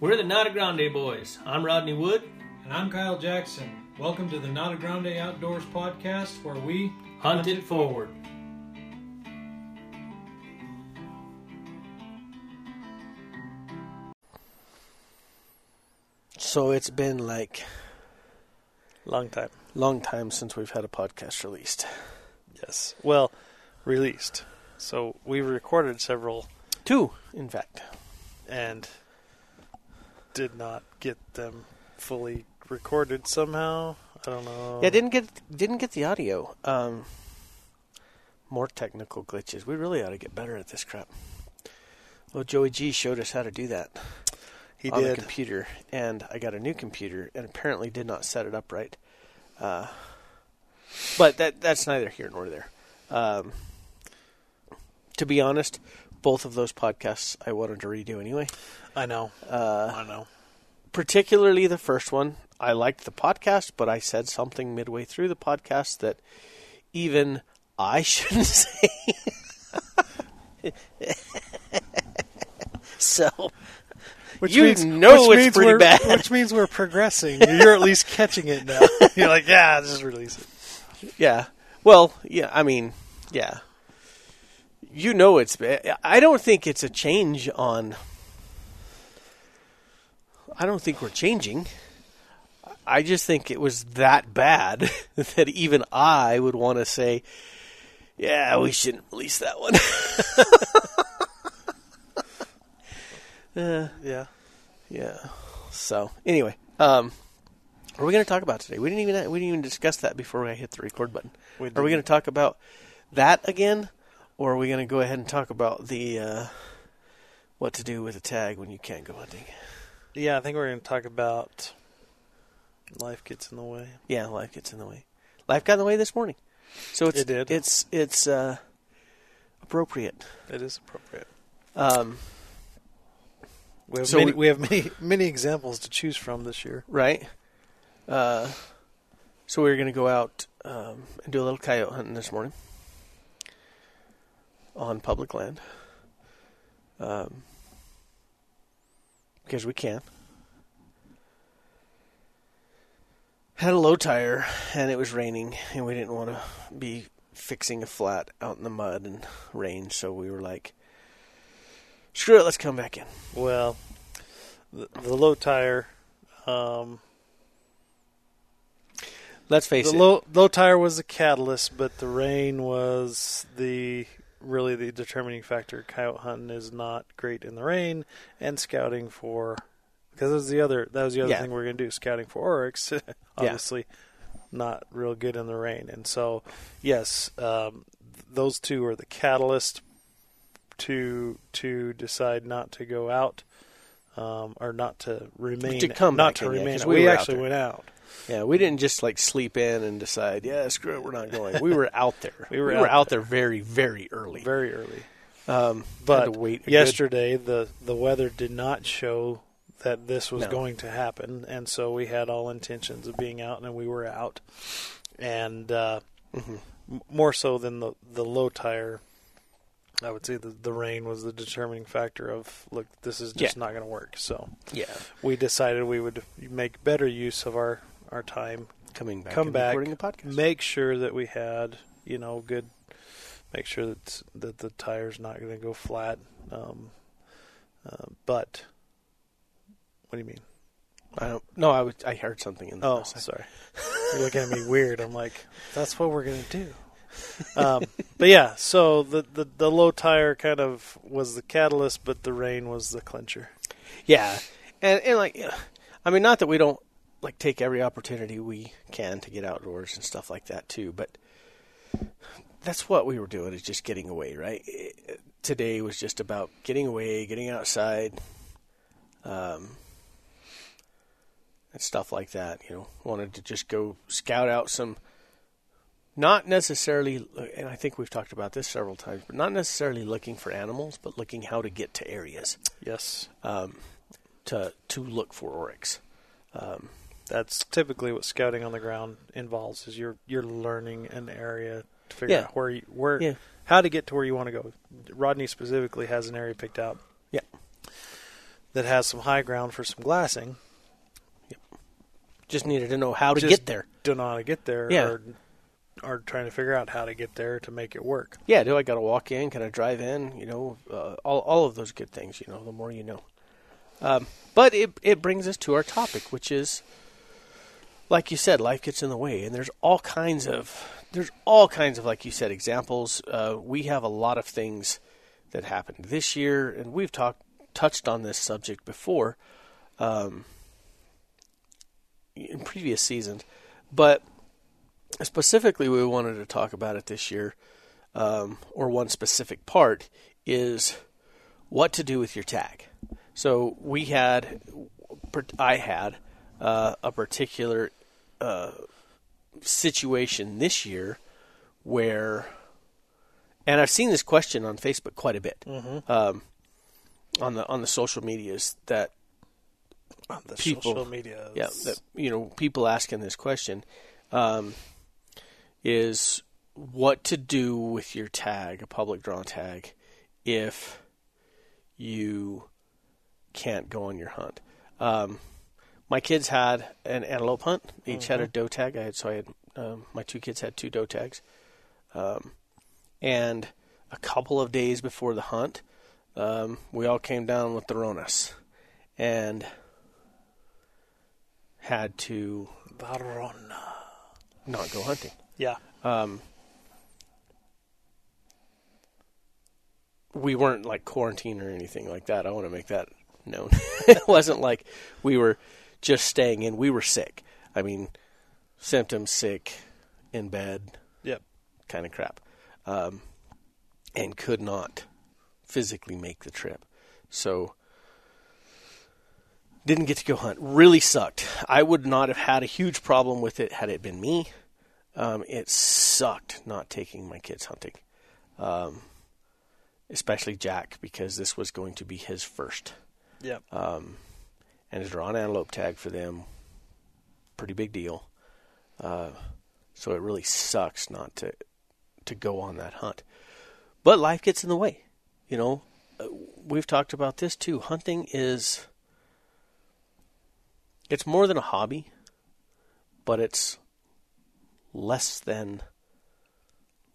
We're the Nata Grande Boys. I'm Rodney Wood. And I'm Kyle Jackson. Welcome to the Nata Grande Outdoors podcast where we Hunt it forward. So it's been like Long time. long time since we've had a podcast released. Yes. Well, released. So we recorded several Two, in fact. and did not get them fully recorded somehow. I don't know. Yeah, didn't get didn't get the audio. Um, more technical glitches. We really ought to get better at this crap. Well, Joey G showed us how to do that he on the did. computer, and I got a new computer, and apparently did not set it up right. Uh, but that that's neither here nor there. Um, to be honest, both of those podcasts I wanted to redo anyway. I know. Uh, I know. particularly the first one. I liked the podcast, but I said something midway through the podcast that even I shouldn't say. so which you know it's pretty we're, bad. Which means we're progressing. You're at least catching it now. You're like, yeah, just release it. yeah. Well, yeah. I mean, yeah. You know it's. I don't think it's a change on. I don't think we're changing. I just think it was that bad that even I would want to say, "Yeah, we shouldn't release that one." uh, Yeah. yeah. So anyway, um, what are we going to talk about today? We didn't even we didn't even discuss that before I hit the record button. We Are we going to talk about that again, or are we going to go ahead and talk about the uh, what to do with a tag when you can't go hunting? Yeah, I think we're going to talk about life gets in the way. Yeah, life gets in the way. Life got in the way this morning, so it's It did. it's it's uh, appropriate. It is appropriate. Um, We have So many, we- we have many many examples to choose from this year. right? Uh, so we were going to go out um, and do a little coyote hunting this morning on public land um, because we can. Had a low tire and it was raining, and we didn't want to be fixing a flat out in the mud and rain, so we were like, "Screw it, let's come back in." Well, the, the low tire, um, Let's face the it. low low tire was the catalyst, but the rain was the really the determining factor. Coyote hunting is not great in the rain, and scouting for because that was the other that was the other Yeah. thing we going to do scouting for oryx. Obviously, not real good in the rain, and so yes, um, those two are the catalyst to to decide not to go out. Um, or not to remain, To come not to in, yeah, we we were actually went out. Yeah, we didn't just like sleep in and decide, yeah, screw it, we're not going. We were out there. We were out out there very, very early. very early. um, But a good- yesterday, the the weather did not show that this was No. going to happen, and so we had all intentions of being out, and we were out, and uh, Mm-hmm. m- more so than the the low tire. I would say the the rain was the determining factor of look, this is just Yeah. not going to work. So yeah, we decided we would make better use of our our time coming back, come back, recording a podcast. make sure that we had, you know, good, make sure that that the tire's not going to go flat. Um, uh, but what do you mean? I don't. No, I was. I heard something in the Oh. Sorry. You're looking at me weird. I'm like, that's what we're going to do. Um, but yeah, so the, the the low tire kind of was the catalyst, but the rain was the clincher. Yeah, and and like, I mean, not that we don't like take every opportunity we can to get outdoors and stuff like that too, but that's what we were doing is just getting away, right? It- Today was just about getting away, getting outside, um, and stuff like that. You know, wanted to just go scout out some. Not necessarily, and I think we've talked about this several times, but not necessarily looking for animals, but looking how to get to areas Yes, um, to to look for oryx. Um, that's typically what scouting on the ground involves. Is you're you're learning an area to figure Yeah. out where you, where Yeah. how to get to where you want to go. Rodney specifically has an area picked out. Yeah. that has some high ground for some glassing. Yep. Just needed to know how to Just get there. Don't know how to get there, Yeah. or, or trying to figure out how to get there to make it work. Yeah, do I got to walk in? Can I drive in? You know, uh, all all of those good things. You know, the more you know. Um, but it it brings us to our topic, which is, like you said, life gets in the way, and there's all kinds of there's all kinds of like you said examples. Uh, we have a lot of things that happened this year, and we've talked touched on this subject before. Um, in previous seasons, but specifically we wanted to talk about it this year, um, or one specific part is what to do with your tag. So we had, I had uh, a particular uh, situation this year where, and I've seen this question on Facebook quite a bit, um, on the on the social medias that On the People- social media, yeah, that, you know, people asking this question um, is what to do with your tag, a public draw tag, if you can't go on your hunt. Um, my kids had an antelope hunt. Each had a doe tag. I had so I had um, my two kids had two doe tags, um, and a couple of days before the hunt, um, we all came down with the Ronas, and had to Varona. not go hunting. Yeah, Um, we weren't like quarantined or anything like that. I want to make that known. it wasn't like we were just staying in. We were sick. I mean, symptoms, sick, in bed, yep. kind of crap, um, and could not physically make the trip. So didn't get to go hunt. Really sucked. I would not have had a huge problem with it had it been me. Um, it sucked not taking my kids hunting, um, especially Jack because this was going to be his first Yep. um, and to draw an antelope tag for them, pretty big deal. Uh, so it really sucks not to to go on that hunt. But life gets in the way, you know. Uh, We've talked about this too. Hunting is it's more than a hobby, but it's less than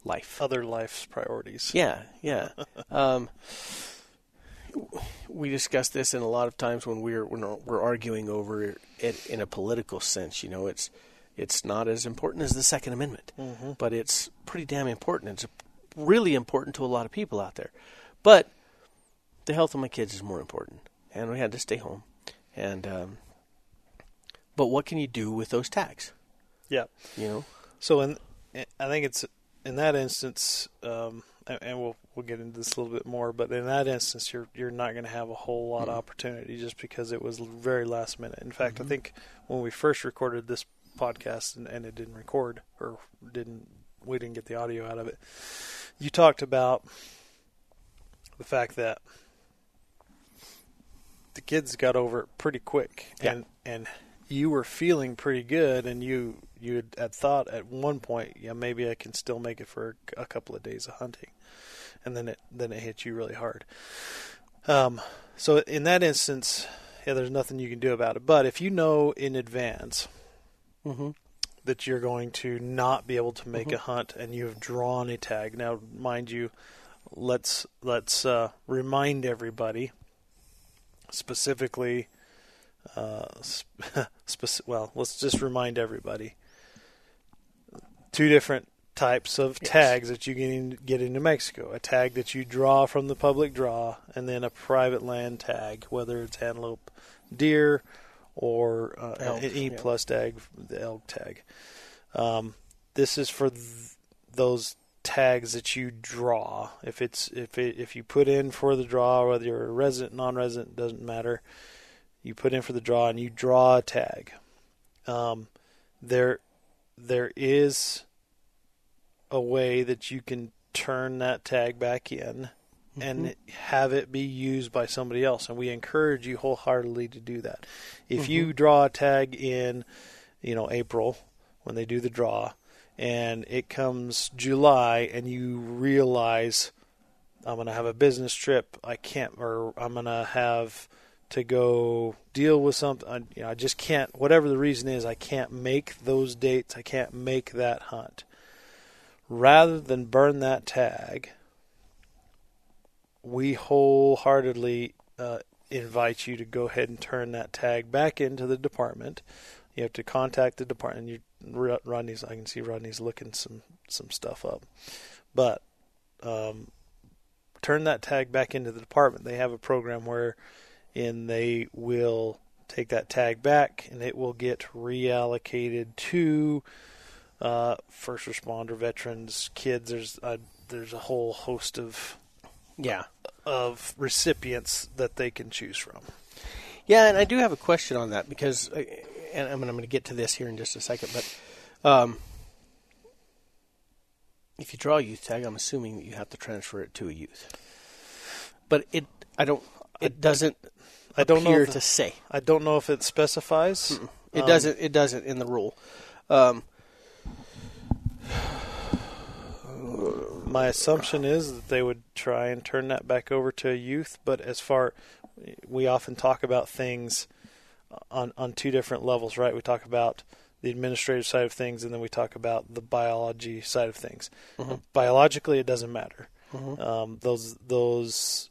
life. Other life's priorities. Yeah, yeah. um, we discuss this in a lot of times when we're when we're arguing over it in a political sense. You know, it's it's not as important as the Second Amendment, but it's pretty damn important. It's really important to a lot of people out there. But the health of my kids is more important, and we had to stay home. And um, but what can you do with those tags? Yep. You know, So in, I think it's in that instance, um, and, and we'll we'll get into this a little bit more. But in that instance, you're you're not going to have a whole lot of mm-hmm. opportunity just because it was very last minute. In fact, I mm-hmm. think when we first recorded this podcast and, and it didn't record or didn't we didn't get the audio out of it, you talked about the fact that the kids got over it pretty quick, Yeah. and and you were feeling pretty good, and you you had, had thought at one point, yeah, maybe I can still make it for a couple of days of hunting, and then it then it hit you really hard. Um, so in that instance, yeah, there's nothing you can do about it. But if you know in advance mm-hmm. that you're going to not be able to make a hunt and you have drawn a tag. Now, mind you, let's let's uh, remind everybody specifically. Uh, sp- well, let's just remind everybody two different types of Yes. tags that you get, in, get into Mexico. A tag that you draw from the public draw, and then a private land tag, whether it's antelope, deer, or uh, Elk, an E yeah. plus tag, the elk tag. Um, this is for th- those tags that you draw. If it's if it, if you put in for the draw, whether you're a resident, non-resident, doesn't matter. You put in for the draw and you draw a tag. Um, there, there is a way that you can turn that tag back in and mm-hmm. have it be used by somebody else. And we encourage you wholeheartedly to do that. If you mm-hmm. draw a tag in, you know, April when they do the draw, and it comes July, and you realize I'm going to have a business trip, I can't, or I'm going to have to go deal with something. I, you know, I just can't. Whatever the reason is, I can't make those dates. I can't make that hunt. Rather than burn that tag, we wholeheartedly uh, invite you to go ahead and turn that tag back into the department. You have to contact the department. You, Rodney's. I can see Rodney's looking some some stuff up, but um, turn that tag back into the department. They have a program where, in they will take that tag back and it will get reallocated to uh, first responder, veterans, kids. There's a, there's a whole host of Yeah. of recipients that they can choose from. Yeah, and I do have a question on that because, uh, and I'm going to get to this here in just a second, but um, if you draw a youth tag, I'm assuming that you have to transfer it to a youth. But it, I don't, it doesn't I don't know appear if to say. I don't know if it specifies. It Um, doesn't. It doesn't in the rule. Um, My assumption is that they would try and turn that back over to a youth, but as far we often talk about things on on two different levels, right? We talk about the administrative side of things, and then we talk about the biology side of things. Biologically, it doesn't matter. Um, those those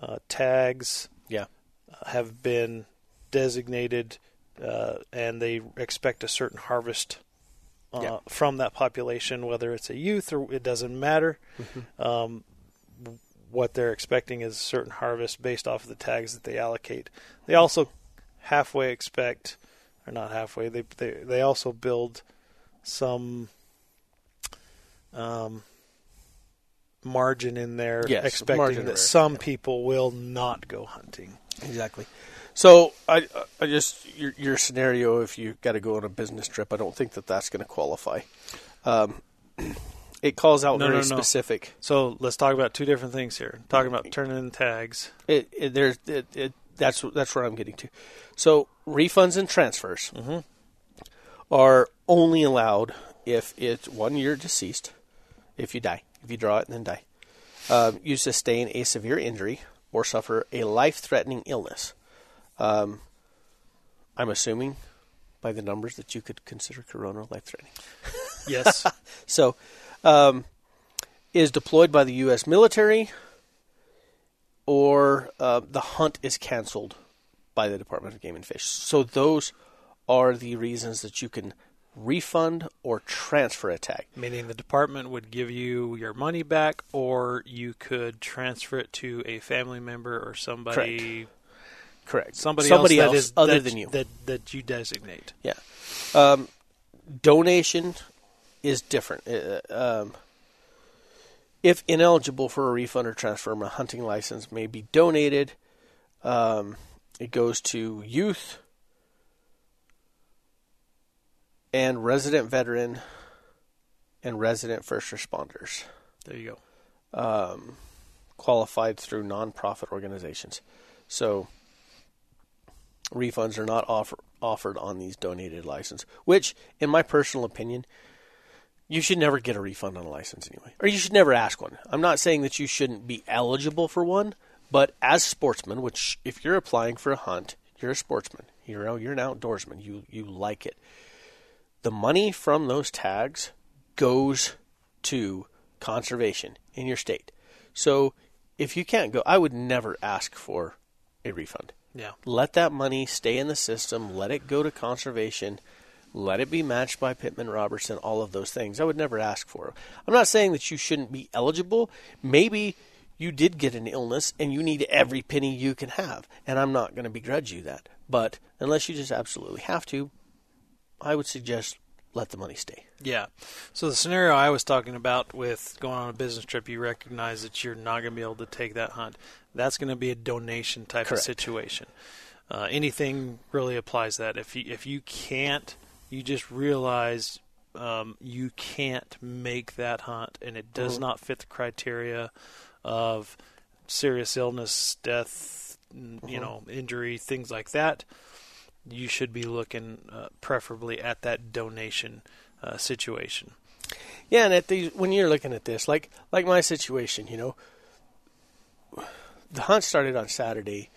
uh, tags yeah. have been designated, uh, and they expect a certain harvest uh, Yeah. from that population, whether it's a youth or it doesn't matter. Um, what they're expecting is a certain harvest based off of the tags that they allocate. They also halfway expect, or not halfway, they they, they also build some um, margin in there, Yes, expecting that some people will not go hunting. Exactly. So I, I just your, your scenario. If you got to go on a business trip, I don't think that that's going to qualify. Um, it calls out No, very no, no. specific. So let's talk about two different things here. Talking about turning in tags. It, it there's it, it that's that's where I'm getting to. So refunds and transfers are only allowed if it's one year deceased, if you die, if you draw it and then die, um, you sustain a severe injury or suffer a life-threatening illness. Um, I'm assuming by the numbers that you could consider corona life-threatening. Yes. So, um, is deployed by the U.S. military, or uh, the hunt is canceled by the Department of Game and Fish. So those are the reasons that you can refund or transfer a tag. Meaning the department would give you your money back, or you could transfer it to a family member or somebody, Correct. Somebody, Somebody else, else, that is, other that, than you. that that you designate. Yeah. Um, donation is different. Uh, um, if ineligible for a refund or transfer, a hunting license may be donated. Um, it goes to youth and resident veteran and resident first responders There you go. um, qualified through nonprofit organizations. So refunds are not offer, offered on these donated licenses, which, in my personal opinion, you should never get a refund on a license anyway, or you should never ask one. I'm not saying that you shouldn't be eligible for one, but as sportsmen, which if you're applying for a hunt, you're a sportsman. you know, you're an outdoorsman. You you like it. The money from those tags goes to conservation in your state. So if you can't go, I would never ask for a refund. Yeah. Let that money stay in the system. Let it go to conservation. Let it be matched by Pittman Robertson. All of those things. I would never ask for. I'm not saying that you shouldn't be eligible. Maybe you did get an illness and you need every penny you can have, and I'm not going to begrudge you that. But unless you just absolutely have to, I would suggest let the money stay. Yeah. So the scenario I was talking about with going on a business trip, you recognize that you're not going to be able to take that hunt. That's going to be a donation type Correct. of situation. Uh, anything really applies that. If you if you can't, you just realize um, you can't make that hunt, and it does Mhm. not fit the criteria of serious illness, death, n- you know, injury, things like that. You should be looking uh, preferably at that donation uh, situation. Yeah, and at these when you're looking at this, like like my situation, you know, the hunt started on Saturday.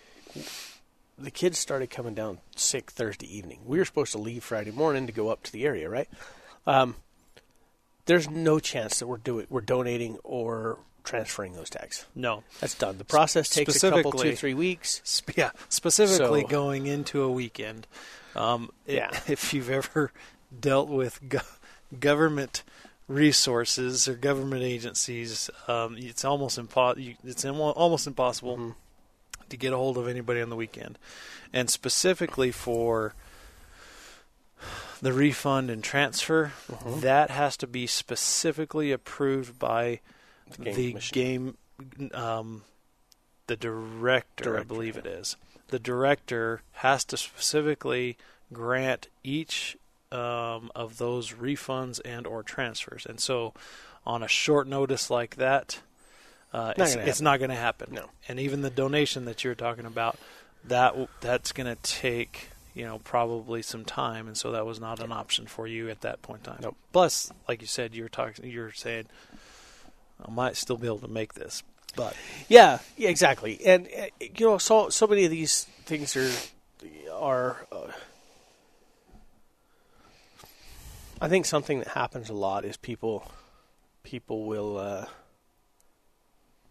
the kids started coming down sick Thursday evening. We were supposed to leave Friday morning to go up to the area, right? Um, there's no chance that we're doing we're donating or transferring those tags. No, That's done. The process takes a couple two three weeks. Sp- yeah, specifically So- going into a weekend. Um, Yeah. if you've ever dealt with go- government resources or government agencies, um, it's almost impo- It's almost impossible Mm-hmm. to get a hold of anybody on the weekend, and specifically for the refund and transfer, Mm-hmm. that has to be specifically approved by The game the game, um, the director, I believe yeah. it is. The director has to specifically grant each um, of those refunds and or transfers, and so on a short notice like that, uh, Not it's, it's not going to happen. No. And even the donation that you're talking about, that that's going to take you know probably some time, and so that was not an option for you at that point in time. Nope. Plus, like you said, you're talking, you were saying, I might still be able to make this, but Yeah, yeah, exactly. And uh, you know, so so many of these things are are. Uh, I think something that happens a lot is people people will uh,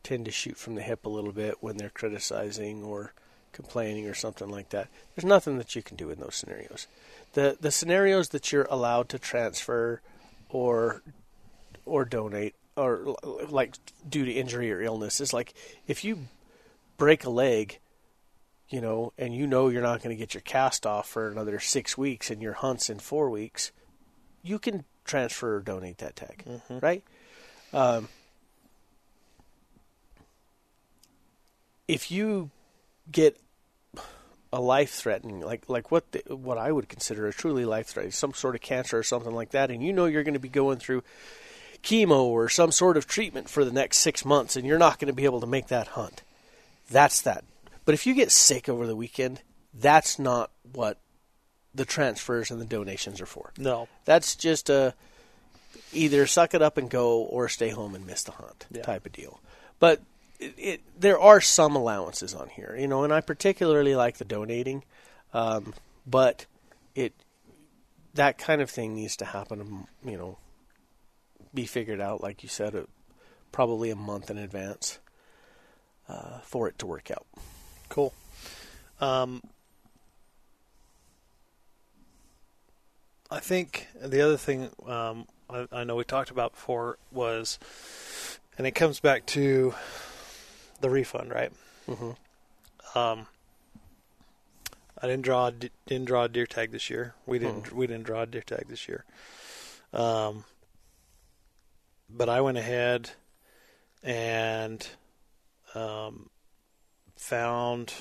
tend to shoot from the hip a little bit when they're criticizing or complaining or something like that. There's nothing that you can do in those scenarios. The the scenarios that you're allowed to transfer or or donate or like due to injury or illness is like if you break a leg, you know, and you know you're not going to get your cast off for another six weeks and your hunts in four weeks, you can transfer or donate that tag, right? Um, if you get a life threatening, like like what the, what I would consider a truly life threatening, some sort of cancer or something like that, and you know you're going to be going through chemo or some sort of treatment for the next six months, and you're not going to be able to make that hunt. That's that. But if you get sick over the weekend, that's not what the transfers and the donations are for. no, That's just a either suck it up and go or stay home and miss the hunt Yeah. type of deal. But it, it, there are some allowances on here, you know, and I particularly like the donating, um, but it that kind of thing needs to happen, you know, be figured out, like you said, uh, probably a month in advance uh, for it to work out. Cool. Um, I think the other thing um, I, I know we talked about before was, and it comes back to the refund, right? Mm-hmm. Um, I didn't draw didn't draw a deer tag this year. We didn't we didn't draw a deer tag this year. Um, but I went ahead and um, found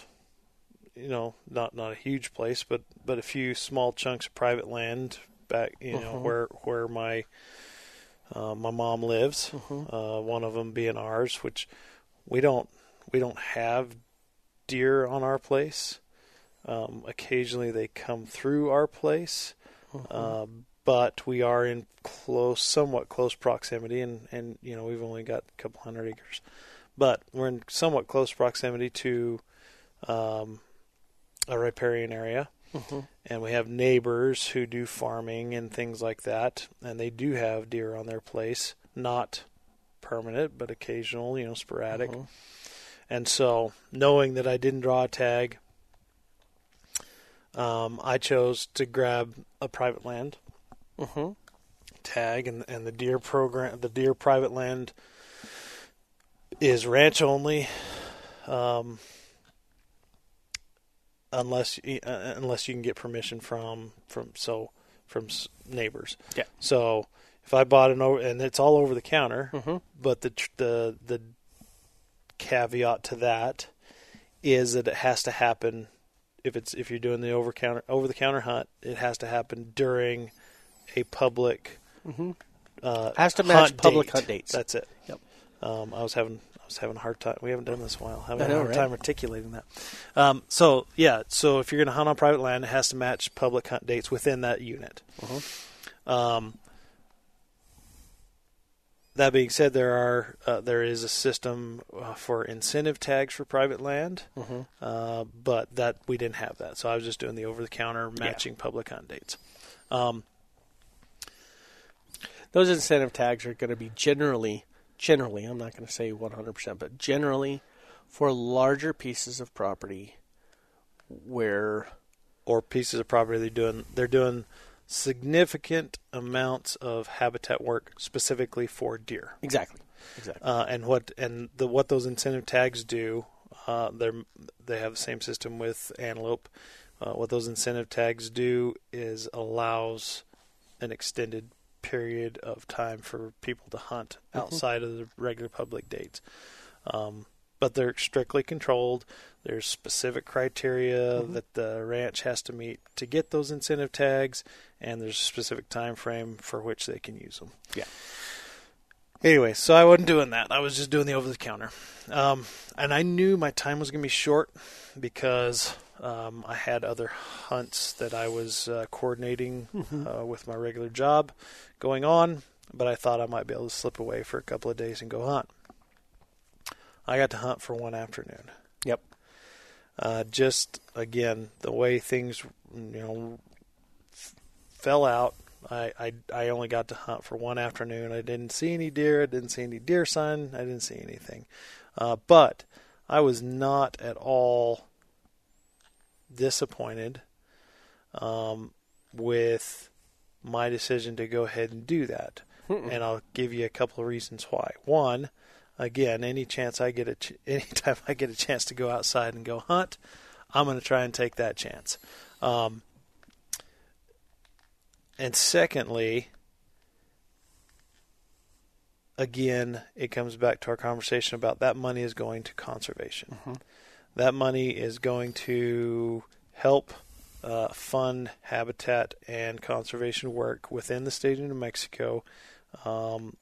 you know not not a huge place but but a few small chunks of private land back you know Mhm. where where my uh, my mom lives Mhm. uh, one of them being ours which we don't we don't have deer on our place um, occasionally they come through our place uh, but we are in close, somewhat close proximity, and, and you know we've only got a couple hundred acres, but we're in somewhat close proximity to um, a riparian area, Mhm. and we have neighbors who do farming and things like that, and they do have deer on their place, not permanent, but occasional, you know, sporadic. Mhm. And so, knowing that I didn't draw a tag, um, I chose to grab a private land Mhm. tag, and and the deer program, the deer private land is ranch only, um, unless uh, unless you can get permission from from so from neighbors. Yeah. So if I bought an over, and it's all over the counter, Mhm. but the the the caveat to that is that it has to happen if it's if you're doing the over counter over the counter hunt, it has to happen during a public Mhm. uh, Has to match public date. hunt dates. That's it. Yep. Um, I was having I was having a hard time. We haven't done this in a while. Having I know, a hard right? time articulating that. Um, so yeah, so if you're going to hunt on private land, it has to match public hunt dates within that unit. Mhm. Um, that being said, there are uh, there is a system uh, for incentive tags for private land, Mm-hmm. uh, but that we didn't have that. So I was just doing the over the counter matching public hunt dates. Um, Those incentive tags are going to be generally, generally, I'm not going to say 100%, but generally for larger pieces of property where or pieces of property they're doing they're doing significant amounts of habitat work specifically for deer. exactly, exactly. Uh, and what and the what those incentive tags do, uh, they they have the same system with antelope. Uh, what those incentive tags do is allows an extended period of time for people to hunt Mhm. outside of the regular public dates. Um, but they're strictly controlled. There's specific criteria Mhm. that the ranch has to meet to get those incentive tags, and there's a specific time frame for which they can use them. Yeah. Anyway, so I wasn't doing that. I was just doing the over the counter, um, and I knew my time was going to be short because um, I had other hunts that I was uh, coordinating Mhm. uh, with my regular job going on. But I thought I might be able to slip away for a couple of days and go hunt. I got to hunt for one afternoon. Yep. Uh, just again, the way things you know f- fell out. I, I I only got to hunt for one afternoon. I didn't see any deer. I didn't see any deer sign. I didn't see anything. Uh, but I was not at all disappointed um, with my decision to go ahead and do that. Mm-mm. And I'll give you a couple of reasons why. One, again, any chance I get a ch- anytime I get a chance to go outside and go hunt, I'm going to try and take that chance. Um, and secondly, again, it comes back to our conversation about that money is going to conservation. Mhm. That money is going to help uh, fund habitat and conservation work within the state of New Mexico, um,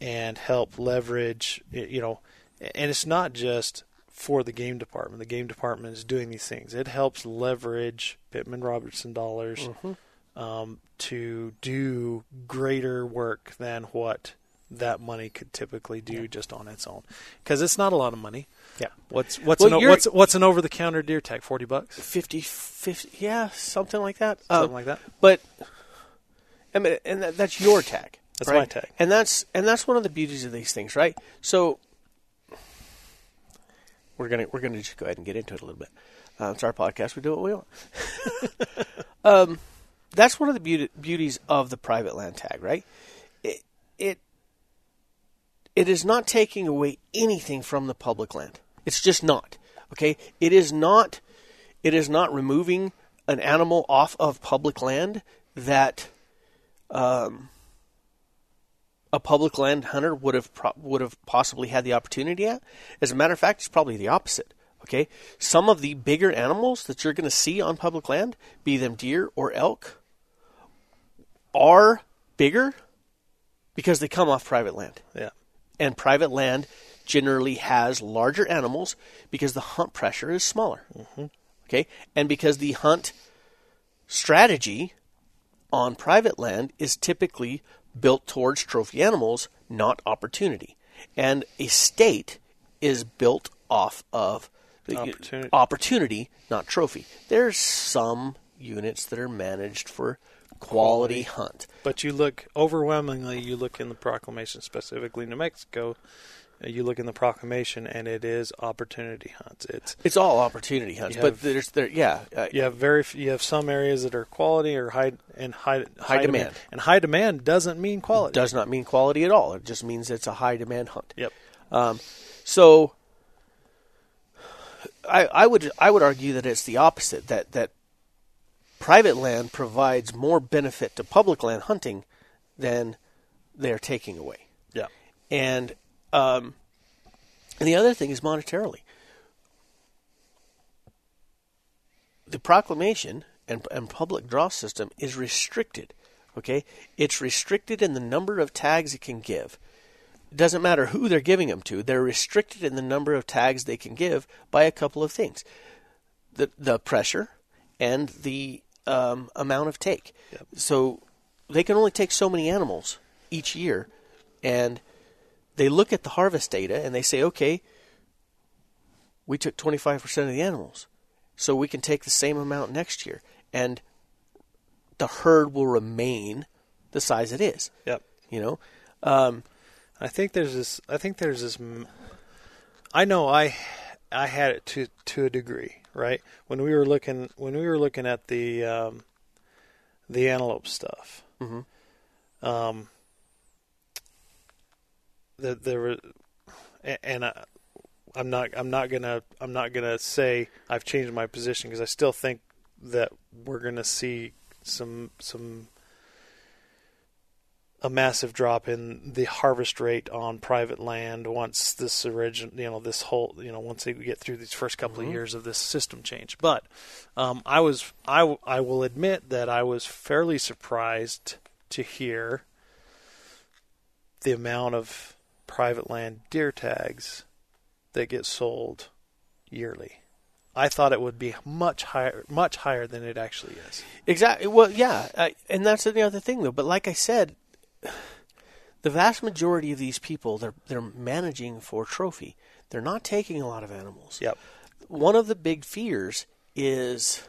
and help leverage. You know, and it's not just for the game department. The game department is doing these things. It helps leverage Pittman Robertson dollars Mhm. Um, to do greater work than what that money could typically do Yeah. just on its own. Because it's not a lot of money. Yeah. What's what's Well, an, what's what's an over the counter deer tag? Forty bucks, 50, 50, yeah, something like that. Uh, something like that. But I mean, and that, that's your tag. That's right? my tag. and that's and that's one of the beauties of these things, right? So we're gonna we're gonna just go ahead and get into it a little bit. Uh, it's our podcast; we do what we want. um, that's one of the beauties of the private land tag, right? It, it it is not taking away anything from the public land. It's just not. Okay, it is not. It is not removing an animal off of public land that um, a public land hunter would have pro- would have possibly had the opportunity at. As a matter of fact, it's probably the opposite. Okay, some of the bigger animals that you're going to see on public land, be them deer or elk, are bigger because they come off private land Yeah. and private land generally has larger animals because the hunt pressure is smaller. Mm-hmm. Okay, and because the hunt strategy on private land is typically built towards trophy animals, not opportunity, and a state is built off of the Opportunity. opportunity, not trophy. There's some units that are managed for quality hunt. But you look overwhelmingly. You look in the proclamation, specifically New Mexico. uh, You look in the proclamation, and it is opportunity hunts. It's It's all opportunity hunts, but have- there's there yeah, uh, you have very you have some areas that are quality or high and high High demand. and high demand doesn't mean quality. does not mean quality at all. It just means it's a high demand hunt. Yep. Um, so I, I would I would argue that it's the opposite that that private land provides more benefit to public land hunting than they're taking away. Yeah. And um, and the other thing is monetarily. The proclamation and, and public draw system is restricted. Okay, it's restricted in the number of tags it can give. It doesn't matter who they're giving them to; they're restricted in the number of tags they can give by a couple of things: the the pressure and the um, amount of take. Yep. So they can only take so many animals each year and they look at the harvest data and they say, okay, we took 25% of the animals, so we can take the same amount next year, and the herd will remain the size it is. Yep. You know, um, I think there's this. I think there's this. I know I, I had it to to a degree, right? When we were looking when we were looking at the um, the antelope stuff, Mhm. um, that there were, and I, I'm not I'm not gonna I'm not gonna say I've changed my position because I still think that we're gonna see some some a massive drop in the harvest rate on private land once this origin, you know, this whole, you know, once they get through these first couple of years of this system change. But um, I was, I, I will admit that I was fairly surprised to hear the amount of private land deer tags that get sold yearly. I thought it would be much higher, much higher than it actually is. Exactly. Well, yeah, I, and that's the other thing, though. But like I said, the vast majority of these people they're they're managing for trophy. They're not taking a lot of animals. Yep. One of the big fears is,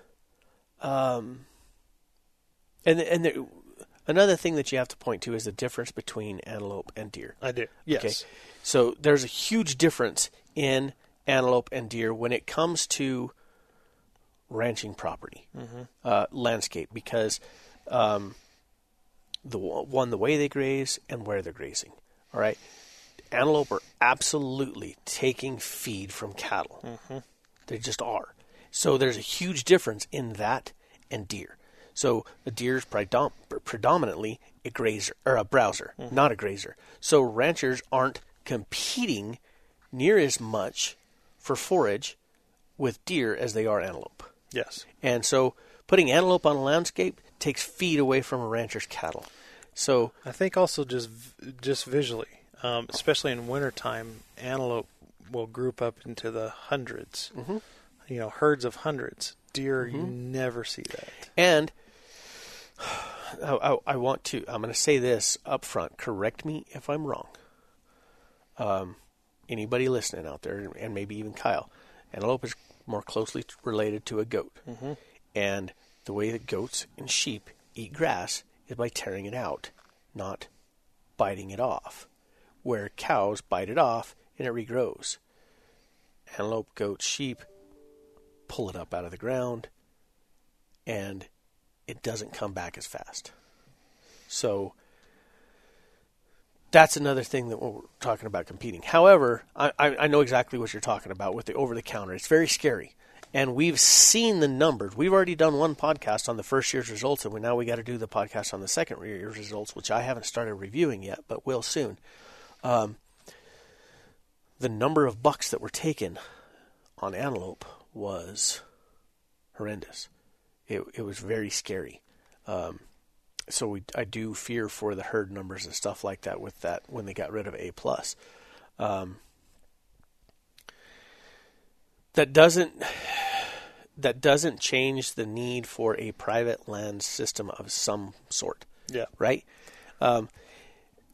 um, and and the, another thing that you have to point to is the difference between antelope and deer. I do. Yes. Okay. So there's a huge difference in antelope and deer when it comes to ranching property, uh, landscape, because um, the one the way they graze and where they're grazing. All right, antelope are absolutely taking feed from cattle. Mm-hmm. They just are. So there's a huge difference in that and deer. So a deer is predom- predominantly a grazer or a browser, mm-hmm. not a grazer. So ranchers aren't competing near as much for forage with deer as they are antelope. Yes. And so putting antelope on a landscape takes feed away from a rancher's cattle. So I think also just just visually, um, especially in wintertime, antelope will group up into the 100s Mm-hmm. You know, herds of hundreds. Deer, you never see that. And I, I, I want to, I'm going to say this up front. Correct me if I'm wrong. Um, anybody listening out there, and maybe even Kyle, antelope is more closely related to a goat. And the way that goats and sheep eat grass is by tearing it out, not biting it off. Where cows bite it off and it regrows. Antelope, goats, sheep pull it up out of the ground and it doesn't come back as fast. So that's another thing that we're talking about competing. However, I, I know exactly what you're talking about with the over the counter. It's very scary. And we've seen the numbers. We've already done one podcast on the first year's results, and we, now we got to do the podcast on the second year's results, which I haven't started reviewing yet, but will soon. Um, the number of bucks that were taken on antelope was horrendous. It, it was very scary. Um, so we, I do fear for the herd numbers and stuff like that with that when they got rid of A plus. Um, that doesn't that doesn't change the need for a private land system of some sort, Yeah. right? Um,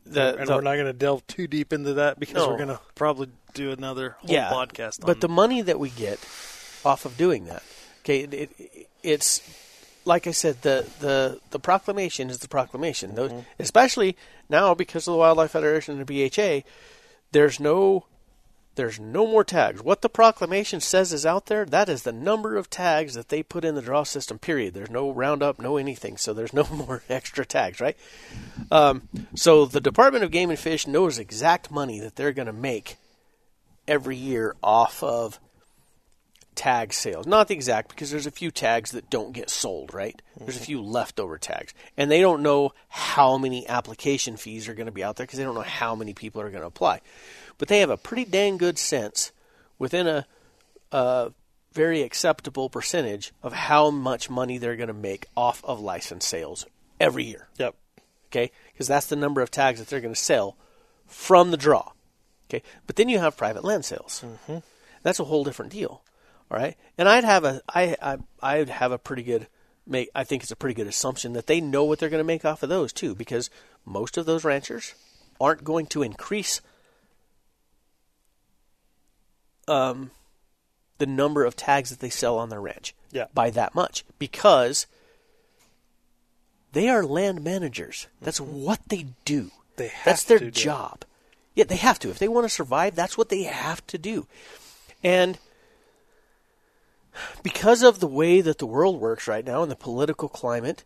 the, And the- we're not going to delve too deep into that because No. we're going to probably do another whole podcast. yeah, podcast. But the money that we get off of doing that, okay, it, it, it's like I said, the, the the proclamation is the proclamation. Mm-hmm. especially now because of the Wildlife Federation and the BHA, there's no there's no more tags. What the proclamation says is out there. That is the number of tags that they put in the draw system. Period. There's no roundup, no anything. So there's no more extra tags, right? Um, so the Department of Game and Fish knows exact money that they're going to make every year off of tag sales. Not the exact because there's a few tags that don't get sold, right? There's a few leftover tags. And they don't know how many application fees are going to be out there because they don't know how many people are going to apply. But they have a pretty dang good sense within a, a very acceptable percentage of how much money they're going to make off of license sales every year yep. okay? Because that's the number of tags that they're going to sell from the draw, okay? But then you have private land sales. Mm-hmm. That's a whole different deal, all right? And I'd have a I I I'd have a pretty good make. I think it's a pretty good assumption that they know what they're going to make off of those too, because most of those ranchers aren't going to increase um, the number of tags that they sell on their ranch Yeah. by that much because they are land managers. That's what they do. They have That's their to job. Yeah, they have to. If they want to survive, that's what they have to do. And because of the way that the world works right now and the political climate,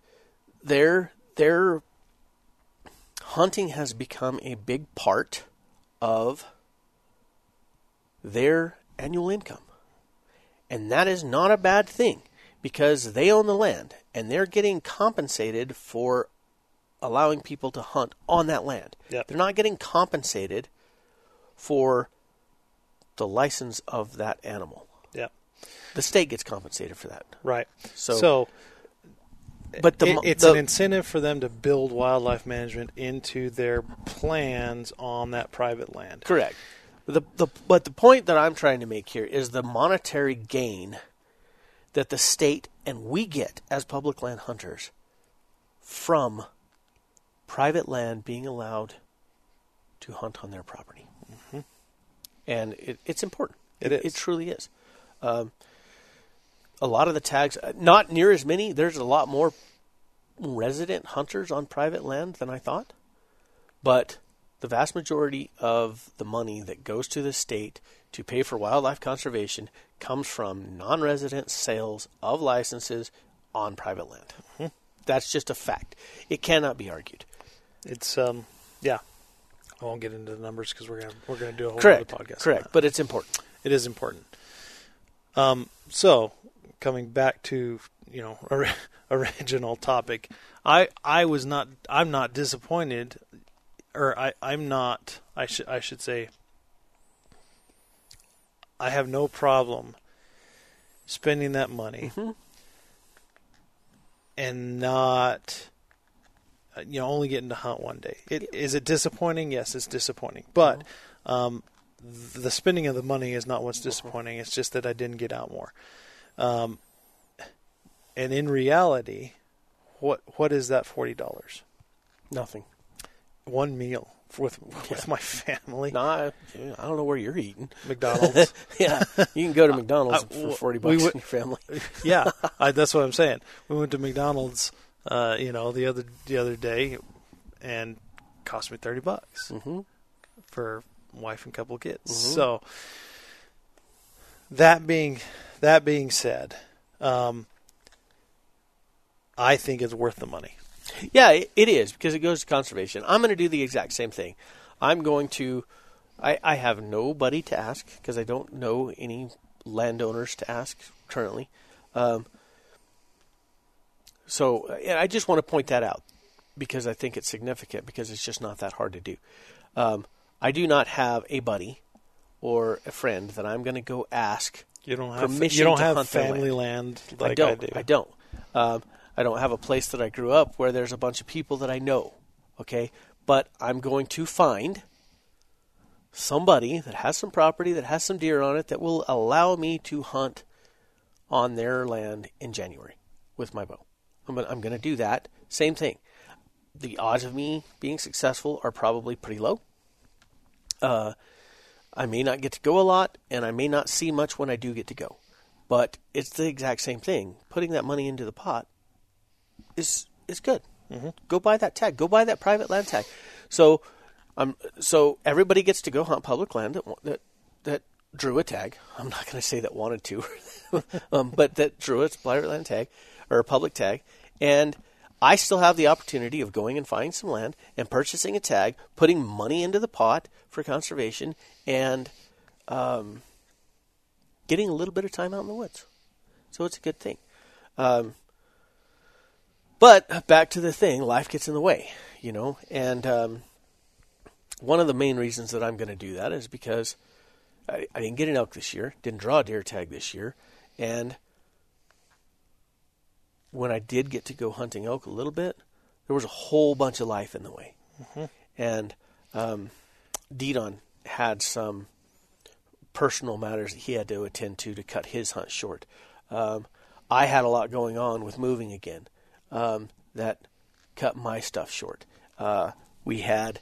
their their hunting has become a big part of their annual income. And that is not a bad thing because they own the land and they're getting compensated for allowing people to hunt on that land. Yep. They're not getting compensated for the license of that animal. Yeah. The state gets compensated for that. Right. So- So, But the it- it's the- an incentive for them to build wildlife management into their plans on that private land. Correct. The, the, but the point that I'm trying to make here is the monetary gain that the state and we get as public land hunters from private land being allowed to hunt on their property. And it, it's important. Mm-hmm. It is. It truly is. Um, a lot of the tags, uh, not near as many. There's a lot more resident hunters on private land than I thought. But the vast majority of the money that goes to the state to pay for wildlife conservation comes from non resident sales of licenses on private land. Mm-hmm. That's just a fact. It cannot be argued. It's um, yeah. I won't get into the numbers because we're gonna we're gonna do a whole Correct. other podcast. Correct. But it's important. it is important. Um, so coming back to you know or, original topic, I I was not I'm not disappointed, or I I'm not I should I should say I have no problem spending that money Mhm. and not uh, you know only getting to hunt one day. It, is it disappointing? Yes, it's disappointing. But um, the spending of the money is not what's disappointing. It's just that I didn't get out more. Um, and in reality, what what is that forty dollars? Nothing. One meal with with Yeah. my family. No, I, I don't know where you're eating. McDonald's. yeah, you can go to McDonald's I- for forty bucks in your family. yeah, I, that's what I'm saying. We went to McDonald's, uh, you know, the other the other day, and cost me thirty bucks hmm for wife and couple kids. Mhm. So that being that being said, um, I think it's worth the money. Yeah, it, is because it goes to conservation. I'm going to do the exact same thing. I'm going to. I, I have nobody to ask because I don't know any landowners to ask currently. Um, so I just want to point that out because I think it's significant because it's just not that hard to do. Um, I do not have a buddy or a friend that I'm going to go ask You don't have Permission you don't have family land, I like don't. I do. I don't. Um, I don't have a place that I grew up where there's a bunch of people that I know. Okay, but I'm going to find somebody that has some property that has some deer on it that will allow me to hunt on their land in January with my bow. I'm going to do that. Same thing. The odds of me being successful are probably pretty low. Uh, I may not get to go a lot, and I may not see much when I do get to go. But it's the exact same thing. Putting that money into the pot is is good. Mm-hmm. Go buy that tag. Go buy that private land tag. So, um, so everybody gets to go hunt public land that that that drew a tag. I'm not going to say that wanted to, um, but that drew a private land tag or a public tag, and I still have the opportunity of going and finding some land and purchasing a tag, putting money into the pot for conservation, and um, getting a little bit of time out in the woods. So it's a good thing. Um, but back to the thing, life gets in the way, you know, and um, one of the main reasons that I'm going to do that is because I, I didn't get an elk this year, didn't draw a deer tag this year, and when I did get to go hunting elk a little bit, there was a whole bunch of life in the way, and um, Didon had some personal matters that he had to attend to to cut his hunt short. Um, I had a lot going on with moving again um, that cut my stuff short. Uh, we had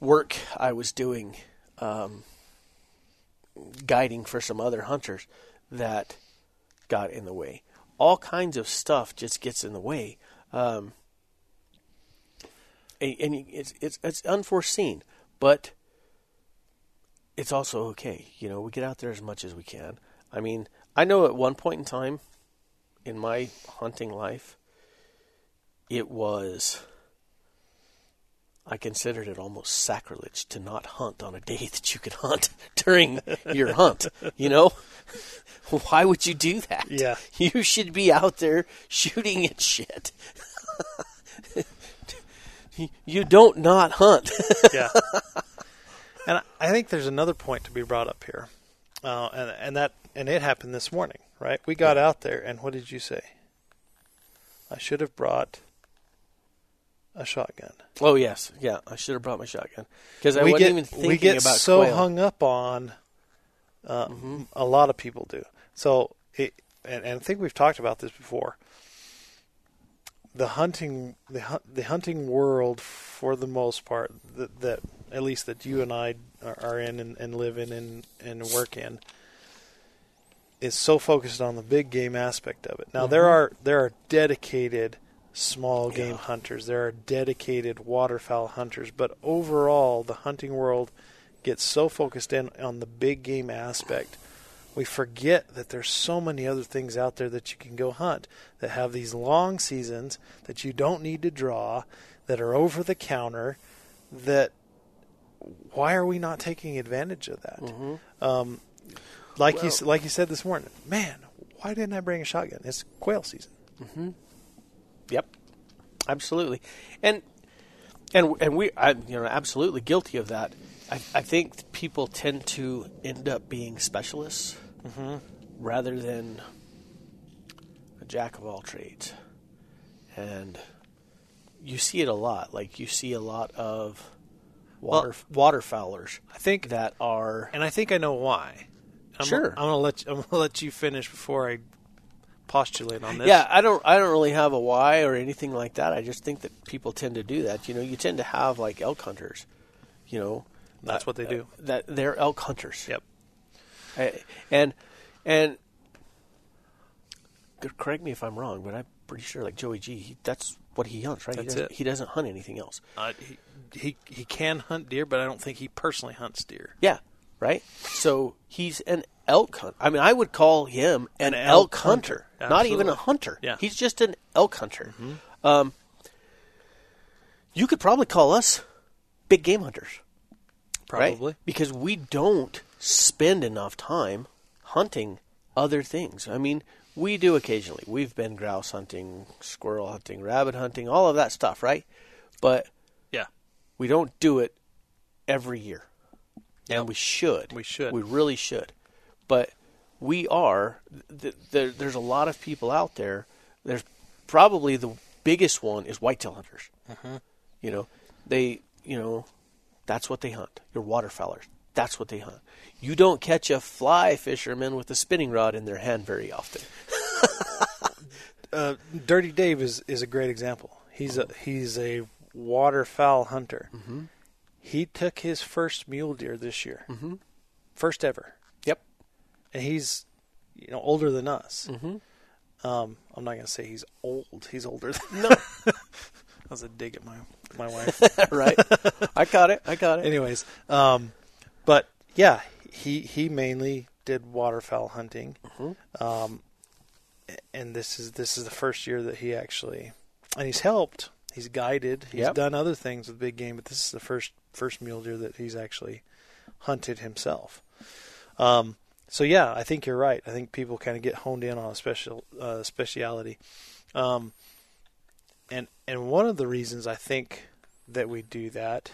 work I was doing, um, guiding for some other hunters that got in the way. All kinds of stuff just gets in the way, um, and, and it's it's it's unforeseen, but it's also okay. You know, we get out there as much as we can. I mean, I know at one point in time in my hunting life, it was. I considered it almost sacrilege to not hunt on a day that you could hunt during your hunt. You know, why would you do that? Yeah. you should be out there shooting at shit. you don't not hunt. yeah. And I think there's another point to be brought up here, uh, and and that and it happened this morning, right? We got out there, and what did you say? I should have brought a shotgun. Oh yes, yeah. I should have brought my shotgun because I we wasn't get even thinking we get about so quail. hung up on. Uh, Mm-hmm. A lot of people do. So, it, and, and I think we've talked about this before. The hunting, the the hunting world, for the most part, that, that at least that you and I are, are in and, and live in and, and work in, is so focused on the big game aspect of it. Now there are there are dedicated small game Mm-hmm. Yeah. hunters. There are dedicated waterfowl hunters, but overall the hunting world gets so focused in on the big game aspect. We forget that there's so many other things out there that you can go hunt that have these long seasons that you don't need to draw, that are over the counter, that why are we not taking advantage of that? Um, like you Well- s- like you said this morning, man, why didn't I bring a shotgun? It's quail season. Mm-hmm. Yep, absolutely, and and and we, I, you know, absolutely guilty of that. I, I think people tend to end up being specialists mm-hmm. rather than a jack of all trades, and you see it a lot. Like you see a lot of water waterfowlers I think that are and I think I know why. I'm Sure. I'm gonna let you, I'm gonna let you finish before I postulate on this. Yeah, I don't. I don't really have a why or anything like that. I just think that people tend to do that. You know, you tend to have like elk hunters. You know, That's uh, what they do. uh, that they're elk hunters. Yep. Uh, and and correct me if I'm wrong, but I'm pretty sure like Joey G. He, that's what he hunts, right? That's he, doesn't, it. he doesn't hunt anything else. Uh, he, he he can hunt deer, but I don't think he personally hunts deer. Yeah, right. So he's an elk hunt. I mean, I would call him an, An elk, elk hunter, hunter. not even a hunter. Yeah. he's just an elk hunter. Um, you could probably call us big game hunters, right? Probably. because we don't spend enough time hunting other things. I mean, we do occasionally. We've been grouse hunting, squirrel hunting, rabbit hunting, all of that stuff, right? But Yeah. we don't do it every year. And we should. We should. We really should. But we are. Th- there, there's a lot of people out there. There's probably the biggest one is whitetail hunters. Mm-hmm. You know, they. You know, that's what they hunt. Your waterfowlers. That's what they hunt. You don't catch a fly fisherman with a spinning rod in their hand very often. Uh, Dirty Dave is, is a great example. He's a he's a waterfowl hunter. Mm-hmm. He took his first mule deer this year, mm-hmm. first ever, Yep. and he's you know older than us. Mm-hmm. Um, I'm not gonna say he's old. He's older. Than No. that was a dig at my my wife. right. I caught it. I caught it. Anyways, um, but yeah, he he mainly did waterfowl hunting, Mm-hmm. um, and this is this is the first year that he actually, and he's helped. He's guided. He's Yep. done other things with big game, but this is the first first mule deer that he's actually hunted himself. Um, so yeah, I think you're right. I think people kind of get honed in on a special uh, speciality, um, and and one of the reasons I think that we do that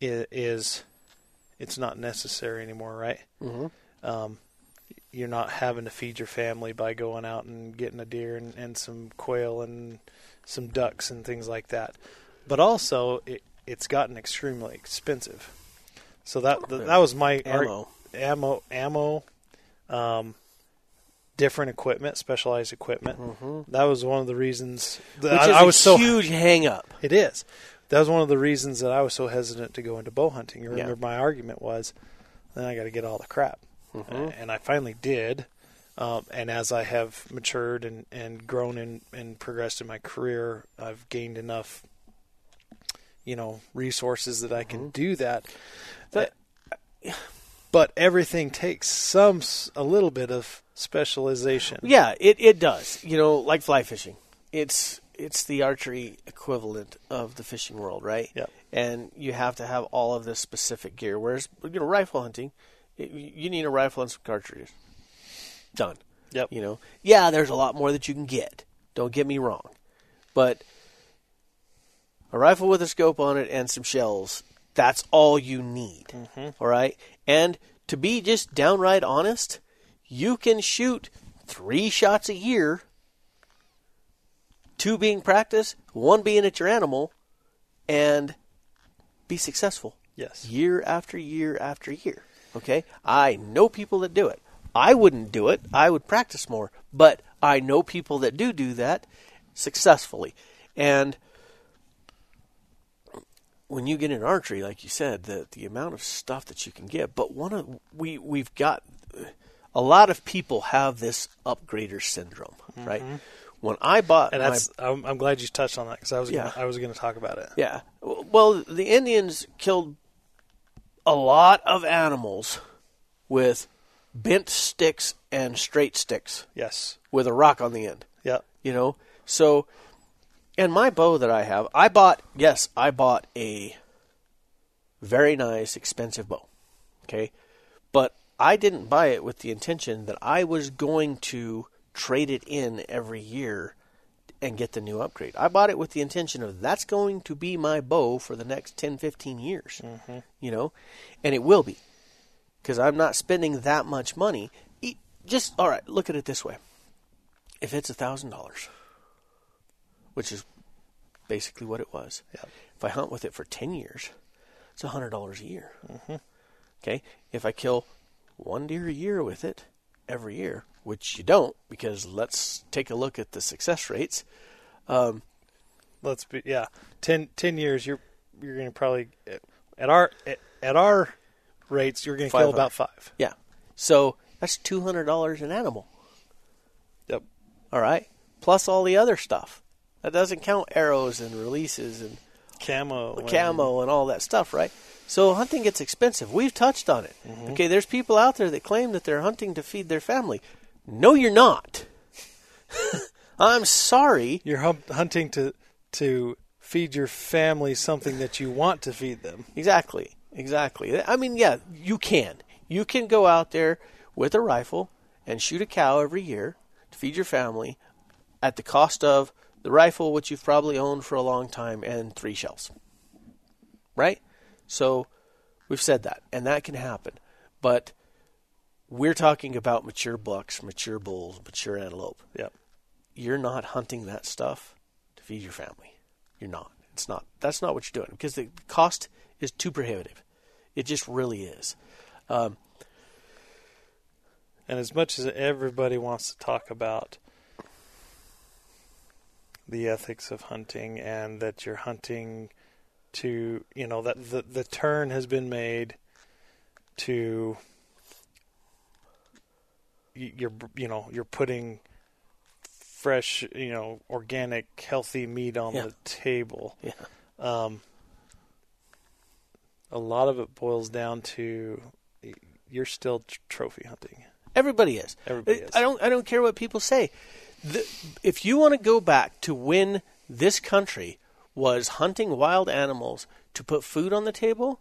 is, is it's not necessary anymore, right? Mm-hmm. Um, you're not having to feed your family by going out and getting a deer and, and some quail and some ducks and things like that. But also, it, it's gotten extremely expensive. So that that, that was my ar- Ammo. ammo, ammo, um, different equipment, specialized equipment. That was one of the reasons that Which I, is I a was so huge hang up. it is. that was one of the reasons that I was so hesitant to go into bow hunting. You Yeah. remember my argument was, then I got to get all the crap, Mm-hmm. Uh, and I finally did. Um, and as I have matured and, and grown and, and progressed in my career, I've gained enough, you know, resources that I can do that. That- but everything takes some a little bit of specialization. Yeah, it, it does. You know, like fly fishing. It's it's the archery equivalent of the fishing world, right? Yep. And you have to have all of this specific gear. Whereas you know, rifle hunting, you need a rifle and some cartridges. Done. Yep. You know, yeah, there's a lot more that you can get. Don't get me wrong, but a rifle with a scope on it and some shells. That's all you need. Mm-hmm. all right? And to be just downright honest, you can shoot three shots a year, two being practice, one being at your animal, and be successful Yes. year after year after year. Okay? I know people that do it. I wouldn't do it. I would practice more. But I know people that do do that successfully. And when you get in archery, like you said, the the amount of stuff that you can get. But one of we we've got a lot of people have this upgrader syndrome, mm-hmm. right? When I bought And my that's I'm, I'm glad you touched on that because I was Yeah. gonna, I was going to talk about it. Yeah. Well, the Indians killed a lot of animals with bent sticks and straight sticks Yes. with a rock on the end. Yeah. You know? So, and my bow that I have, I bought, yes, I bought a very nice, expensive bow. Okay? But I didn't buy it with the intention that I was going to trade it in every year and get the new upgrade. I bought it with the intention of that's going to be my bow for the next 10, 15 years. Mm-hmm. You know? And it will be. Because I'm not spending that much money. E- Just, all right, look at it this way. If it's a $1,000, which is basically what it was, Yep. if I hunt with it for 10 years, it's a $100 a year. Okay? If I kill one deer a year with it every year, which you don't, because let's take a look at the success rates. Um, Let's be yeah. 10, 10 years. You're you're going to probably at our at, at our rates you're going to kill 500. about five. yeah. So that's $200 an animal. Yep. All right? Plus all the other stuff. That doesn't count arrows and releases and Camo. and- camo and all that stuff, right? So hunting gets expensive. We've touched on it. Mm-hmm. Okay, there's people out there that claim that they're hunting to feed their family. No, you're not. I'm sorry. You're hum- hunting to to feed your family something that you want to feed them. Exactly. Exactly. I mean, yeah, you can. You can go out there with a rifle and shoot a cow every year to feed your family at the cost of the rifle, which you've probably owned for a long time, and three shells. Right? So we've said that, and that can happen. But we're talking about mature bucks, mature bulls, mature antelope. Yep. You're not hunting that stuff to feed your family. You're not. It's not. That's not what you're doing because the cost is too prohibitive. It just really is. Um, And as much as everybody wants to talk about the ethics of hunting and that you're hunting to, you know, that the the turn has been made to you're you know, you're putting fresh, you know, organic, healthy meat on Yeah. the table. yeah. Um, a lot of it boils down to you're still tr- trophy hunting. Everybody is. Everybody I- is. I don't. I don't care what people say. The, if you want to go back to when this country was hunting wild animals to put food on the table,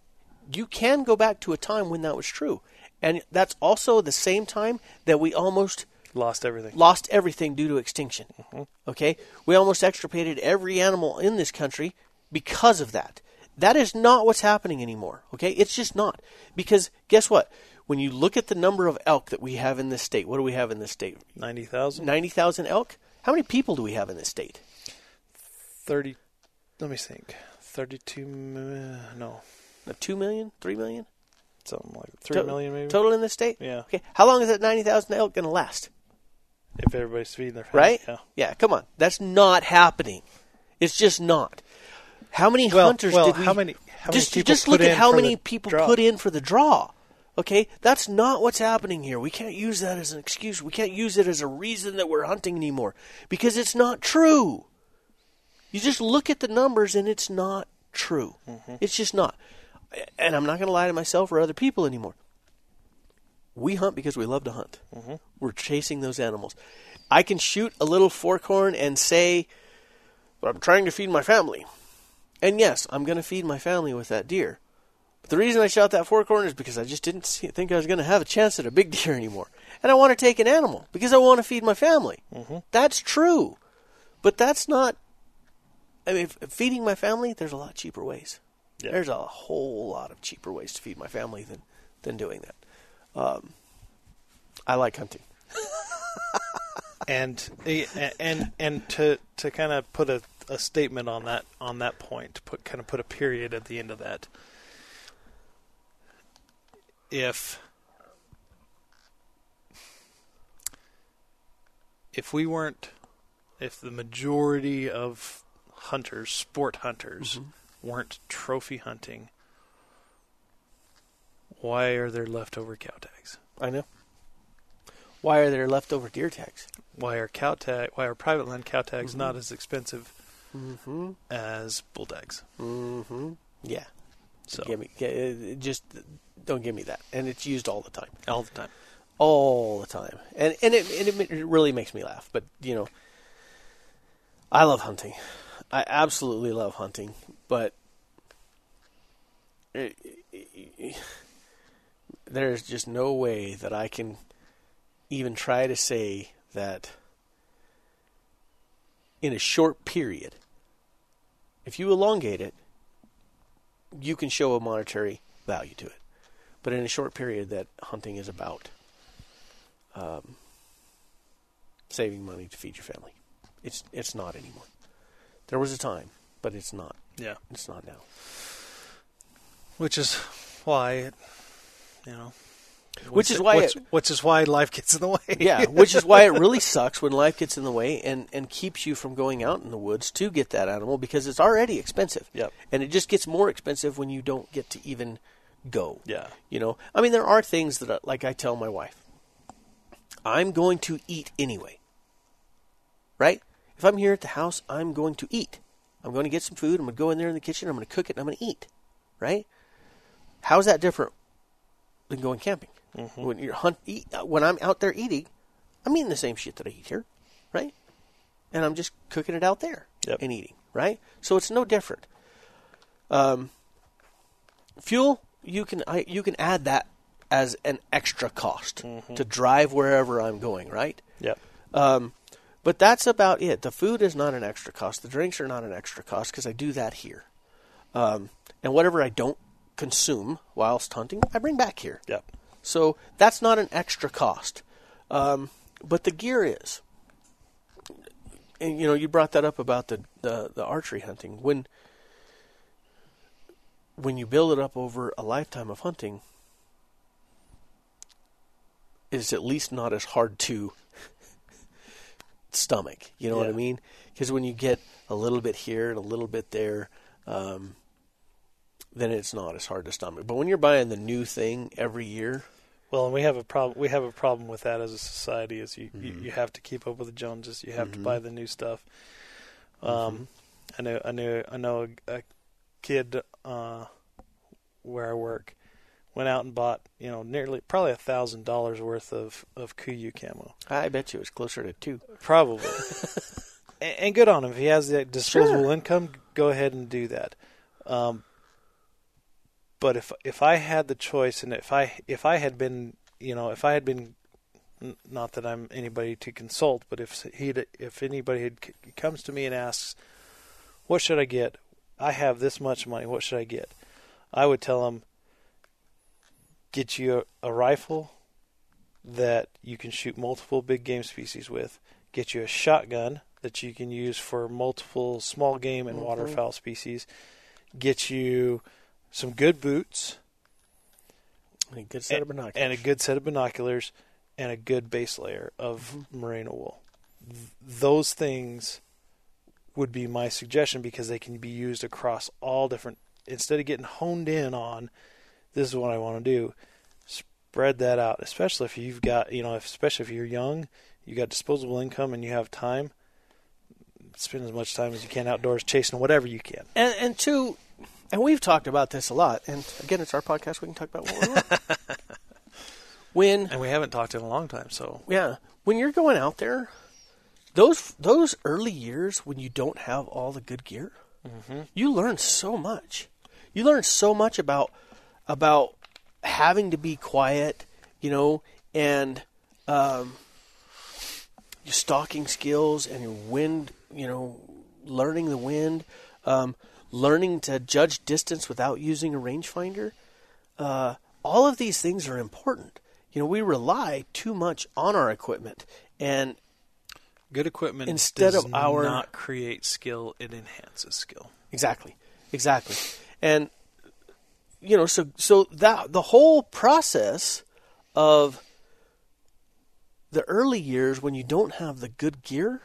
you can go back to a time when that was true, and that's also the same time that we almost Lost everything. lost everything due to extinction. Mm-hmm. Okay, we almost extirpated every animal in this country because of that. That is not what's happening anymore. Okay, it's just not because guess what? When you look at the number of elk that we have in this state, what do we have in this state? Ninety thousand. Ninety thousand elk. How many people do we have in this state? Thirty. Let me think. Thirty-two. m- No, uh, two million? Three million? something like three To- million maybe. total in this state. Yeah. Okay, how long is that ninety thousand elk going to last? If everybody's feeding their family. right? Yeah. Yeah, come on. That's not happening. It's just not. How many Well, hunters well, did we? how many- how many just people just look at how many people draw? put in for the draw. Okay, that's not what's happening here. We can't use that as an excuse. We can't use it as a reason that we're hunting anymore because it's not true. You just look at the numbers and it's not true. Mm-hmm. It's just not. And I'm not going to lie to myself or other people anymore. We hunt because we love to hunt. Mm-hmm. We're chasing those animals. I can shoot a little forkhorn and say, but I'm trying to feed my family. And yes, I'm going to feed my family with that deer. But the reason I shot that forkhorn is because I just didn't see, think I was going to have a chance at a big deer anymore. And I want to take an animal because I want to feed my family. That's true. But that's not. I mean, feeding my family, there's a lot cheaper ways. Yeah. There's a whole lot of cheaper ways to feed my family than, than doing that. Um, I like hunting. and and and to to kind of put a, a statement on that on that point, to put kind of put a period at the end of that. If if we weren't, if the majority of hunters, sport hunters, weren't trophy hunting, why are there leftover cow tags? I know. Why are there leftover deer tags? why are cow tag why are private land cow tags Mm-hmm. not as expensive Mm-hmm. as bull tags. Mm-hmm. Yeah. So Give me, uh, just don't give me that. And it's used all the time, all the time. all the time, and and it, and it, it really makes me laugh. But you know, I love hunting. I absolutely love hunting, but it, it- there's just no way that I can even try to say that in a short period, if you elongate it, you can show a monetary value to it. But in a short period, that hunting is about um, saving money to feed your family. It's it's not anymore. There was a time, but it's not. Yeah, It's not now. which is why it, you know, Which is why which, it- which is why life gets in the way. Yeah, which is why it really sucks when life gets in the way and, and keeps you from going out in the woods to get that animal because it's already expensive. Yep. And it just gets more expensive when you don't get to even go. Yeah. You know, I mean, there are things that, uh, like I tell my wife, I'm going to eat anyway. Right? If I'm here at the house, I'm going to eat. I'm going to get some food. I'm going to go in there in the kitchen. I'm going to cook it and I'm going to eat. Right? How's that different than going camping? When you're hunt, eat, uh, when I'm out there eating, I'm eating the same shit that I eat here, right? And I'm just cooking it out there Yep. and eating, right? So it's no different. Um, fuel, you can I, you can add that as an extra cost to drive wherever I'm going, right? Yep. Um, but that's about it. The food is not an extra cost. The drinks are not an extra cost because I do that here. Um, and whatever I don't consume whilst hunting, I bring back here. Yep. So that's not an extra cost. Um, but the gear is. And you know, you brought that up about the, the, the archery hunting. When when you build it up over a lifetime of hunting, it's at least not as hard to stomach. You know what I mean? Because when you get a little bit here and a little bit there, um, then it's not as hard to stomach. But when you're buying the new thing every year, Well, and we have a problem. We have a problem with that as a society. Is you, Mm-hmm. you, you have to keep up with the Joneses. You have to buy the new stuff. Mm-hmm. Um, I know. I know. I know a, a kid uh, where I work went out and bought you know nearly probably a thousand dollars worth of of Kuiu camo. I bet you it was closer to two. Probably. and, and good on him if he has that disposable Sure. income. Go ahead and do that. Um, but if if I had the choice, and if I if I had been, you know, if I had been, not that I'm anybody to consult, but if he if anybody had comes to me and asks, what should I get? I have this much money. What should I get? I would tell him, get you a, a rifle that you can shoot multiple big game species with. Get you a shotgun that you can use for multiple small game and mm-hmm. waterfowl species. Get you some good boots A good set of binoculars. and a good set of binoculars and a good base layer of mm-hmm. merino wool. Th- those things would be my suggestion because they can be used across all different. Instead of getting honed in on, this is what I want to do. Spread that out, especially if you've got you know, if, especially if you're young, you got disposable income and you have time. Spend as much time as you can outdoors chasing whatever you can. And and two, and we've talked about this a lot. And again, it's our podcast. We can talk about what we want. when And we haven't talked in a long time, so yeah, when you're going out there, those those early years when you don't have all the good gear, you learn so much. You learn so much about about having to be quiet, you know, and um, your stalking skills and your wind, you know, learning the wind, um, learning to judge distance without using a rangefinder. Uh, all of these things are important. You know, we rely too much on our equipment, and good equipment Instead does of our- not create skill; it enhances skill. Exactly. Exactly. And you know, so so that the whole process of the early years when you don't have the good gear,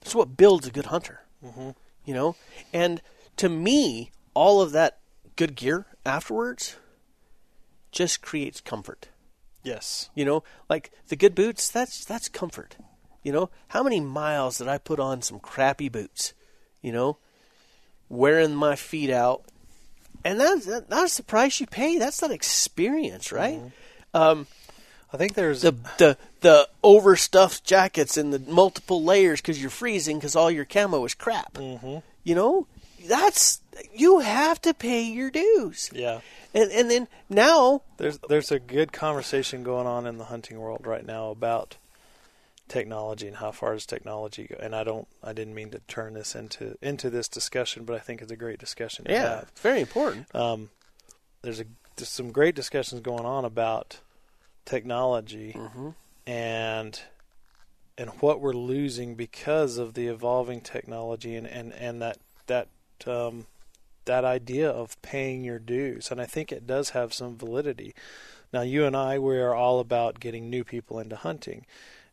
that's what builds a good hunter. Mm-hmm. You know, and to me, all of that good gear afterwards just creates comfort. Yes. You know, like the good boots, that's that's comfort. You know, how many miles did I put on some crappy boots? You know, wearing my feet out, and that's that, that's the price you pay. That's that experience, right? Um, I think there's the the the overstuffed jackets and the multiple layers because you're freezing because all your camo is crap. Mm-hmm. You know, that's you have to pay your dues. yeah. And and then now There's there's a good conversation going on in the hunting world right now about technology and how far does technology go. And I don't I didn't mean to turn this into into this discussion, but I think it's a great discussion to yeah, have. it's very important. Um, there's a there's some great discussions going on about technology Mm-hmm. and and what we're losing because of the evolving technology and and and that that um, that idea of paying your dues and I think it does have some validity. Now you and I we are all about getting new people into hunting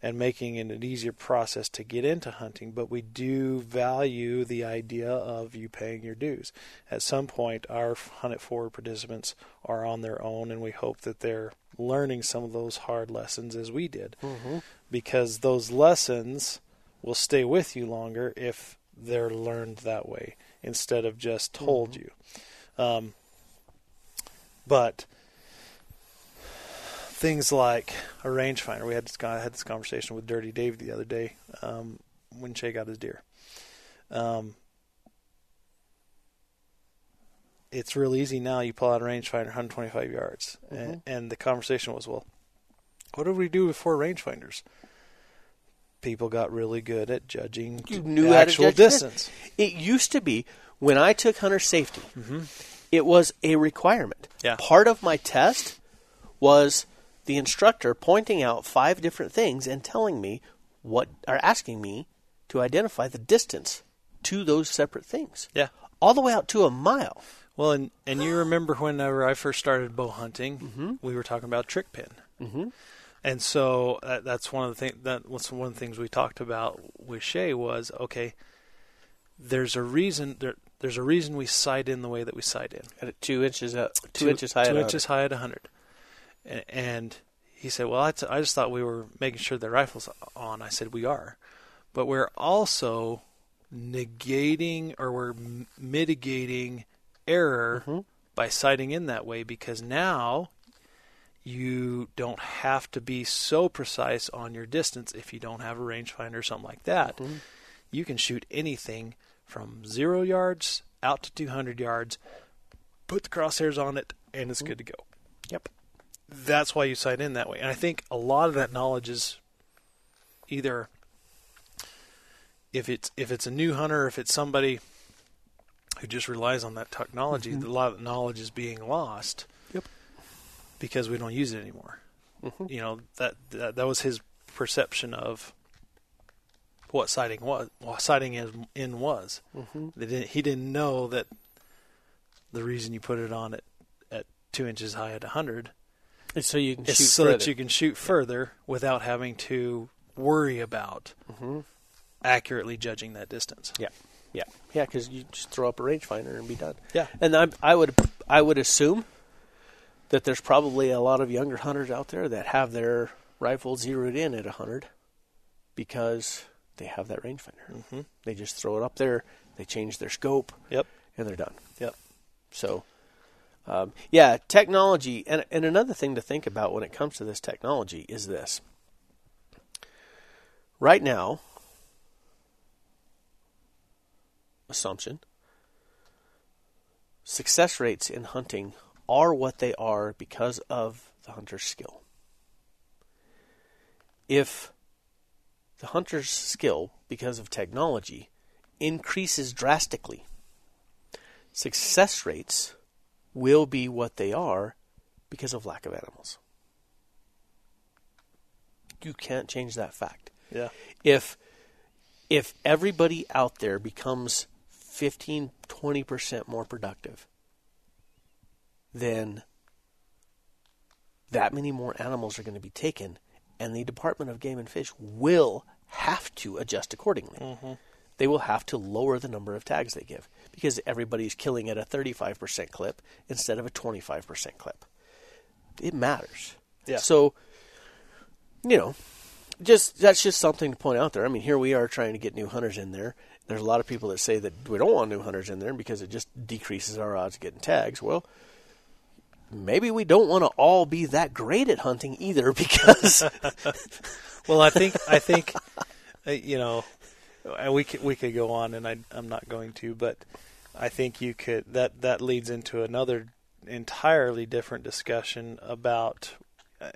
and making it an easier process to get into hunting, but we do value the idea of you paying your dues. At some point, our Hunt It Forward participants are on their own, and we hope that they're learning some of those hard lessons as we did, because those lessons will stay with you longer if they're learned that way instead of just told you. Um, but things like a rangefinder. We had this I had this conversation with Dirty Dave the other day um, when Shay got his deer. Um, it's real easy now. You pull out a rangefinder, 125 yards, and, and the conversation was, well, what did we do before rangefinders? People got really good at judging You knew the how to actual judge dis- distance. It used to be when I took hunter safety, it was a requirement. Yeah. Part of my test was the instructor pointing out five different things and telling me what, are asking me to identify the distance to those separate things. Yeah. All the way out to a mile. Well, and and you remember whenever I first started bow hunting, Mm-hmm. we were talking about trick pin, mm-hmm. and so uh, that's one of the things that was one of the things we talked about with Shay was okay. There's a reason there, there's a reason we sight in the way that we sight in. At two inches, uh, two, inches high. two at inches high at a hundred, and, he said, "Well, I, t- I just thought we were making sure the rifles on." I said, "We are, but we're also negating or we're m- mitigating error Mm-hmm. by sighting in that way because now." You don't have to be so precise on your distance if you don't have a rangefinder or something like that. Mm-hmm. You can shoot anything from zero yards out to 200 yards, put the crosshairs on it, and it's good to go. Yep. That's why you sight in that way. And I think a lot of that knowledge is either if it's if it's a new hunter, if it's somebody who just relies on that technology, mm-hmm. a lot of the knowledge is being lost. Yep. Because we don't use it anymore. Mm-hmm. You know that, that that was his perception of what sighting was. What sighting in was. Mm-hmm. They didn't, he didn't know that the reason you put it on at at two inches high at hundred And so you can so further. that you can shoot further without having to worry about accurately judging that distance. Yeah, yeah, yeah. Because you just throw up a rangefinder and be done. Yeah. and I, I would I would assume that there's probably a lot of younger hunters out there that have their rifle zeroed in at hundred because they have that rangefinder. Mm-hmm. They just throw it up there. They change their scope Yep. and they're done. Yep. So, um, yeah, technology, and and another thing to think about when it comes to this technology is this. Right now, assumption, success rates in hunting are what they are because of the hunter's skill. If the hunter's skill, because of technology, increases drastically, success rates will be what they are because of lack of animals. You can't change that fact. Yeah. If if everybody out there becomes 15 20% more productive, then that many more animals are going to be taken and the Department of Game and Fish will have to adjust accordingly. Mm-hmm. They will have to lower the number of tags they give because everybody's killing at a 35% clip instead of a 25% clip. It matters. Yeah. So, you know, just that's just something to point out there. I mean, here we are trying to get new hunters in there. There's a lot of people that say that we don't want new hunters in there because it just decreases our odds of getting tags. Well, maybe we don't want to all be that great at hunting either because Well, I think I think uh, you know, we could we could go on, and I I'm not going to, but I think you could that that leads into another entirely different discussion about,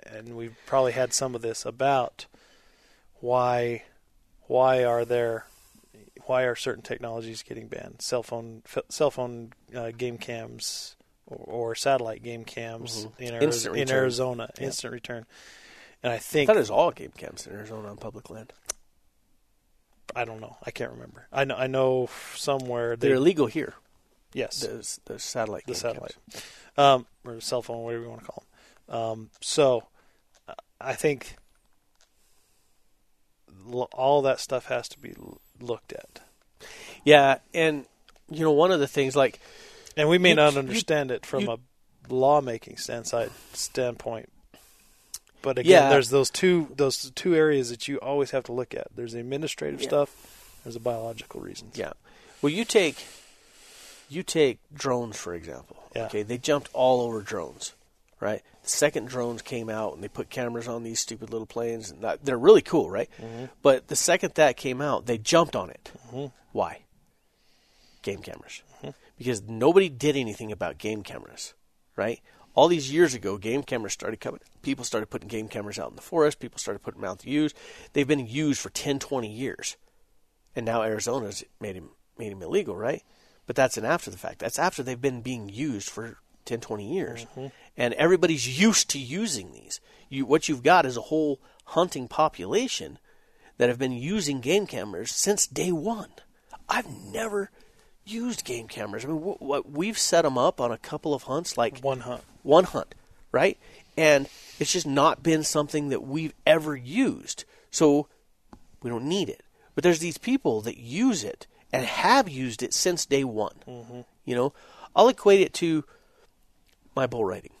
and we've probably had some of this about why why are there why are certain technologies getting banned? Cell phone f- cell phone uh, game cams or, or satellite game cams in, Ari- in. Arizona, Yeah. instant return. And I I think thought it all game cams in Arizona on public land. I don't know. I can't remember. I know. I know somewhere they They're illegal here. yes The, the satellite the satellite um, or cell phone, whatever you want to call them. Um, so I think all that stuff has to be looked at, Yeah, and you know one of the things like and we may You- not you- understand it from you- a lawmaking standpoint. But again, Yeah. there's those two those two areas that you always have to look at. There's the administrative Yeah. stuff. There's the biological reasons. Yeah. Well, you take you take drones for example. Yeah. Okay, they jumped all over drones, right? The second drones came out and they put cameras on these stupid little planes, and that, they're really cool, right? Mm-hmm. But the second that came out, they jumped on it. Mm-hmm. Why? Game cameras, mm-hmm. because nobody did anything about game cameras, right? All these years ago, game cameras started coming. People started putting game cameras out in the forest. People started putting them out to use. They've been used for 10, 20 years and now Arizona's made him made him illegal, right? But that's an after the fact. That's after they've been being used for 10, 20 years, mm-hmm. and everybody's used to using these. You, what you've got is a whole hunting population that have been using game cameras since day one. I've never used game cameras. I mean, what, what we've set them up on a couple of hunts, like One hunt. One hunt, right? And it's just not been something that we've ever used. So we don't need it. But there's these people that use it and have used it since day one. Mm-hmm. You know, I'll equate it to my bull riding.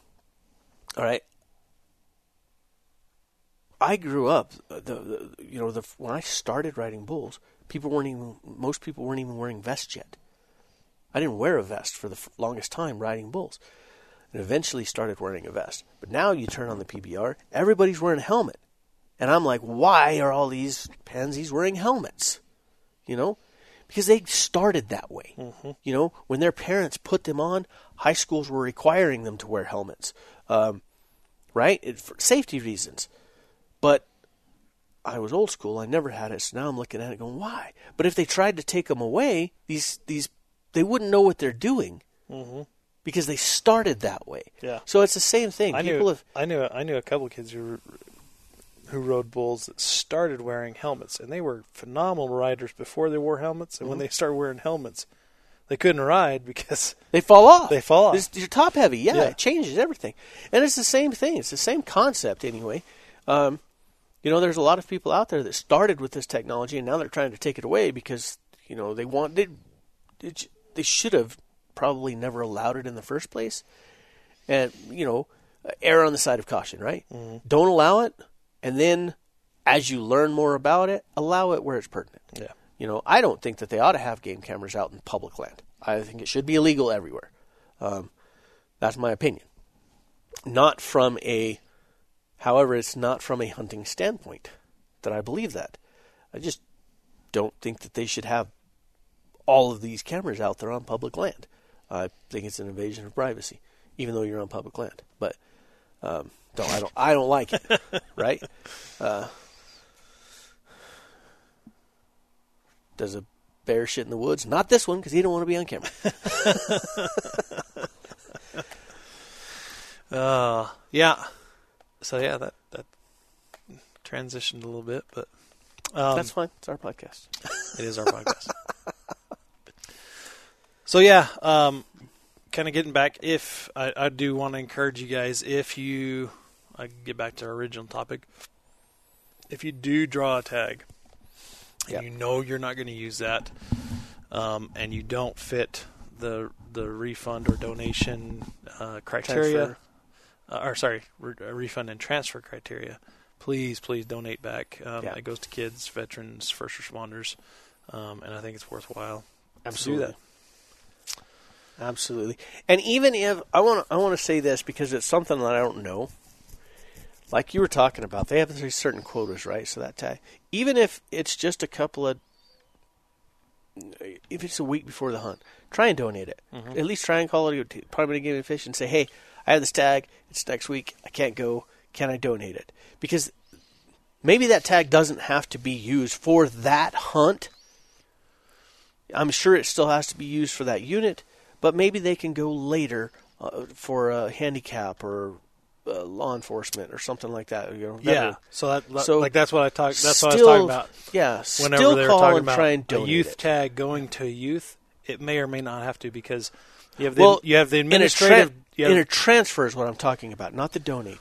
All right. I grew up, the, the you know, the when I started riding bulls, people weren't even most people weren't even wearing vests yet. I didn't wear a vest for the f- longest time riding bulls and eventually started wearing a vest. But now you turn on the PBR, everybody's wearing a helmet. And I'm like, why are all these pansies wearing helmets? You know? Because they started that way. You know, when their parents put them on, high schools were requiring them to wear helmets. Um, right? It, for safety reasons. But I was old school. I never had it. So now I'm looking at it going, why? But if they tried to take them away, these, these, they wouldn't know what they're doing because they started that way. Yeah. So it's the same thing. I People knew, have I knew I knew a couple of kids who who rode bulls that started wearing helmets, and they were phenomenal riders before they wore helmets. And when Mm-hmm. they started wearing helmets, they couldn't ride because They fall off. They fall off. It's- you're top heavy. Yeah, Yeah. it changes everything. And it's the same thing. It's the same concept anyway. Um, you know, there's a lot of people out there that started with this technology and now they're trying to take it away because you know they want they, they should have probably never allowed it in the first place, and you know, err on the side of caution, right? Don't allow it, and then as you learn more about it, allow it where it's pertinent. Yeah. You know, I don't think that they ought to have game cameras out in public land. I think it should be illegal everywhere. Um, that's my opinion. Not from a, however, it's not from a hunting standpoint that I believe that. I just don't think that they should have all of these cameras out there on public land. I think it's an invasion of privacy, even though you're on public land. But um, don't I don't I don't like it, right? Uh, does a bear shit in the woods? Not this one because he don't want to be on camera. Uh, yeah. So yeah, that that transitioned a little bit, but um, That's fine. It's our podcast. It is our podcast. So yeah, um, kind of getting back. If I, I do want to encourage you guys, if you, I get back to our original topic. If you do draw a tag, and Yeah. you know you're not going to use that, um, and you don't fit the the refund or donation uh, criteria, uh, or sorry, re- uh, refund and transfer criteria, please, please donate back. Um, Yeah. It goes to kids, veterans, first responders, um, and I think it's worthwhile. Absolutely. To do Absolutely. And even if I want to, I want to say this because it's something that I don't know. Like you were talking about, they have these certain quotas, right? So that tag, even if it's just a couple of, if it's a week before the hunt, try and donate it. Mm-hmm. At least try and call it Department of Game and Fish and say, "Hey, I have this tag. It's next week. I can't go. Can I donate it?" Because maybe that tag doesn't have to be used for that hunt. I'm sure it still has to be used for that unit, but maybe they can go later uh, for a handicap or uh, law enforcement or something like that. You know, that. Yeah. So that So like that's what I talked. That's what I was talking about. Yeah, Whenever still they were call talking and about try and a youth it. tag going to youth, it may or may not have to because you have the Well, you have the in a, administrative. tra- in a transfer is what I'm talking about, not the donate.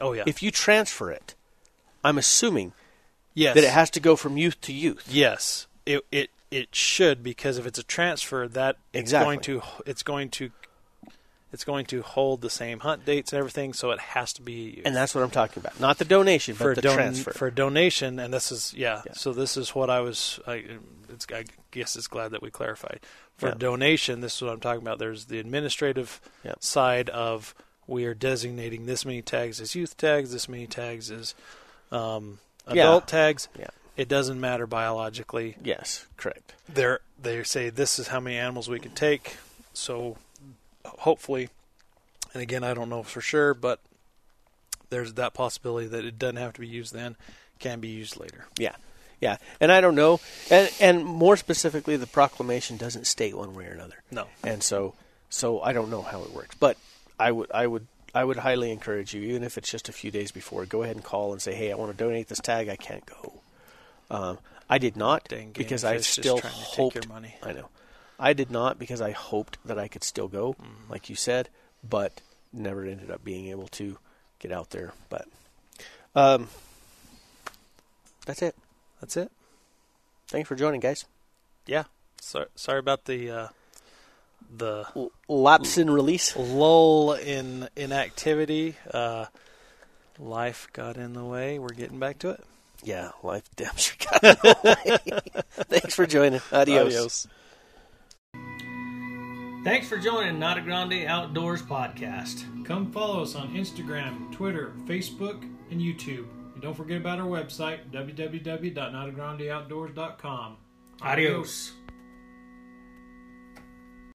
oh yeah. If you transfer it, I'm assuming yes. that it has to go from youth to youth. Yes, it it it should because if it's a transfer, that it's Exactly. going to it's going to it's going to hold the same hunt dates and everything, so it has to be And that's what I'm talking about. Not the donation, for the don- transfer. for donation. And this is yeah, Yeah. So this is what I was. I, it's, I guess it's glad that we clarified. For Yeah. donation, this is what I'm talking about. There's the administrative Yeah. side of we are designating this many tags as youth tags, this many tags as um, adult tags. Yeah. It doesn't matter biologically. yes, correct. They're, they say this is how many animals we can take. So hopefully, and again, I don't know for sure, but there's that possibility that it doesn't have to be used then, can be used later. Yeah, yeah. And I don't know, and and more specifically, the proclamation doesn't state one way or another. No. and so so I don't know how it works, but I would I would I would highly encourage you, even if it's just a few days before, go ahead and call and say, hey, I want to donate this tag. I can't go. Um, I did not because I still hoped. your money. I know. I did not because I hoped that I could still go, Mm-hmm. like you said, but never ended up being able to get out there. But um, that's it. That's it. Thanks for joining, guys. Yeah. So, sorry about the uh, the L- lapse in release. lull in inactivity. Uh, life got in the way. We're getting back to it. Yeah, life damn sure got in the way. Thanks for joining. Adios. Adios. Thanks for joining Not a Grande Outdoors podcast. Come follow us on Instagram, Twitter, Facebook, and YouTube. And don't forget about our website, www.notagrandeoutdoors.com. Adios.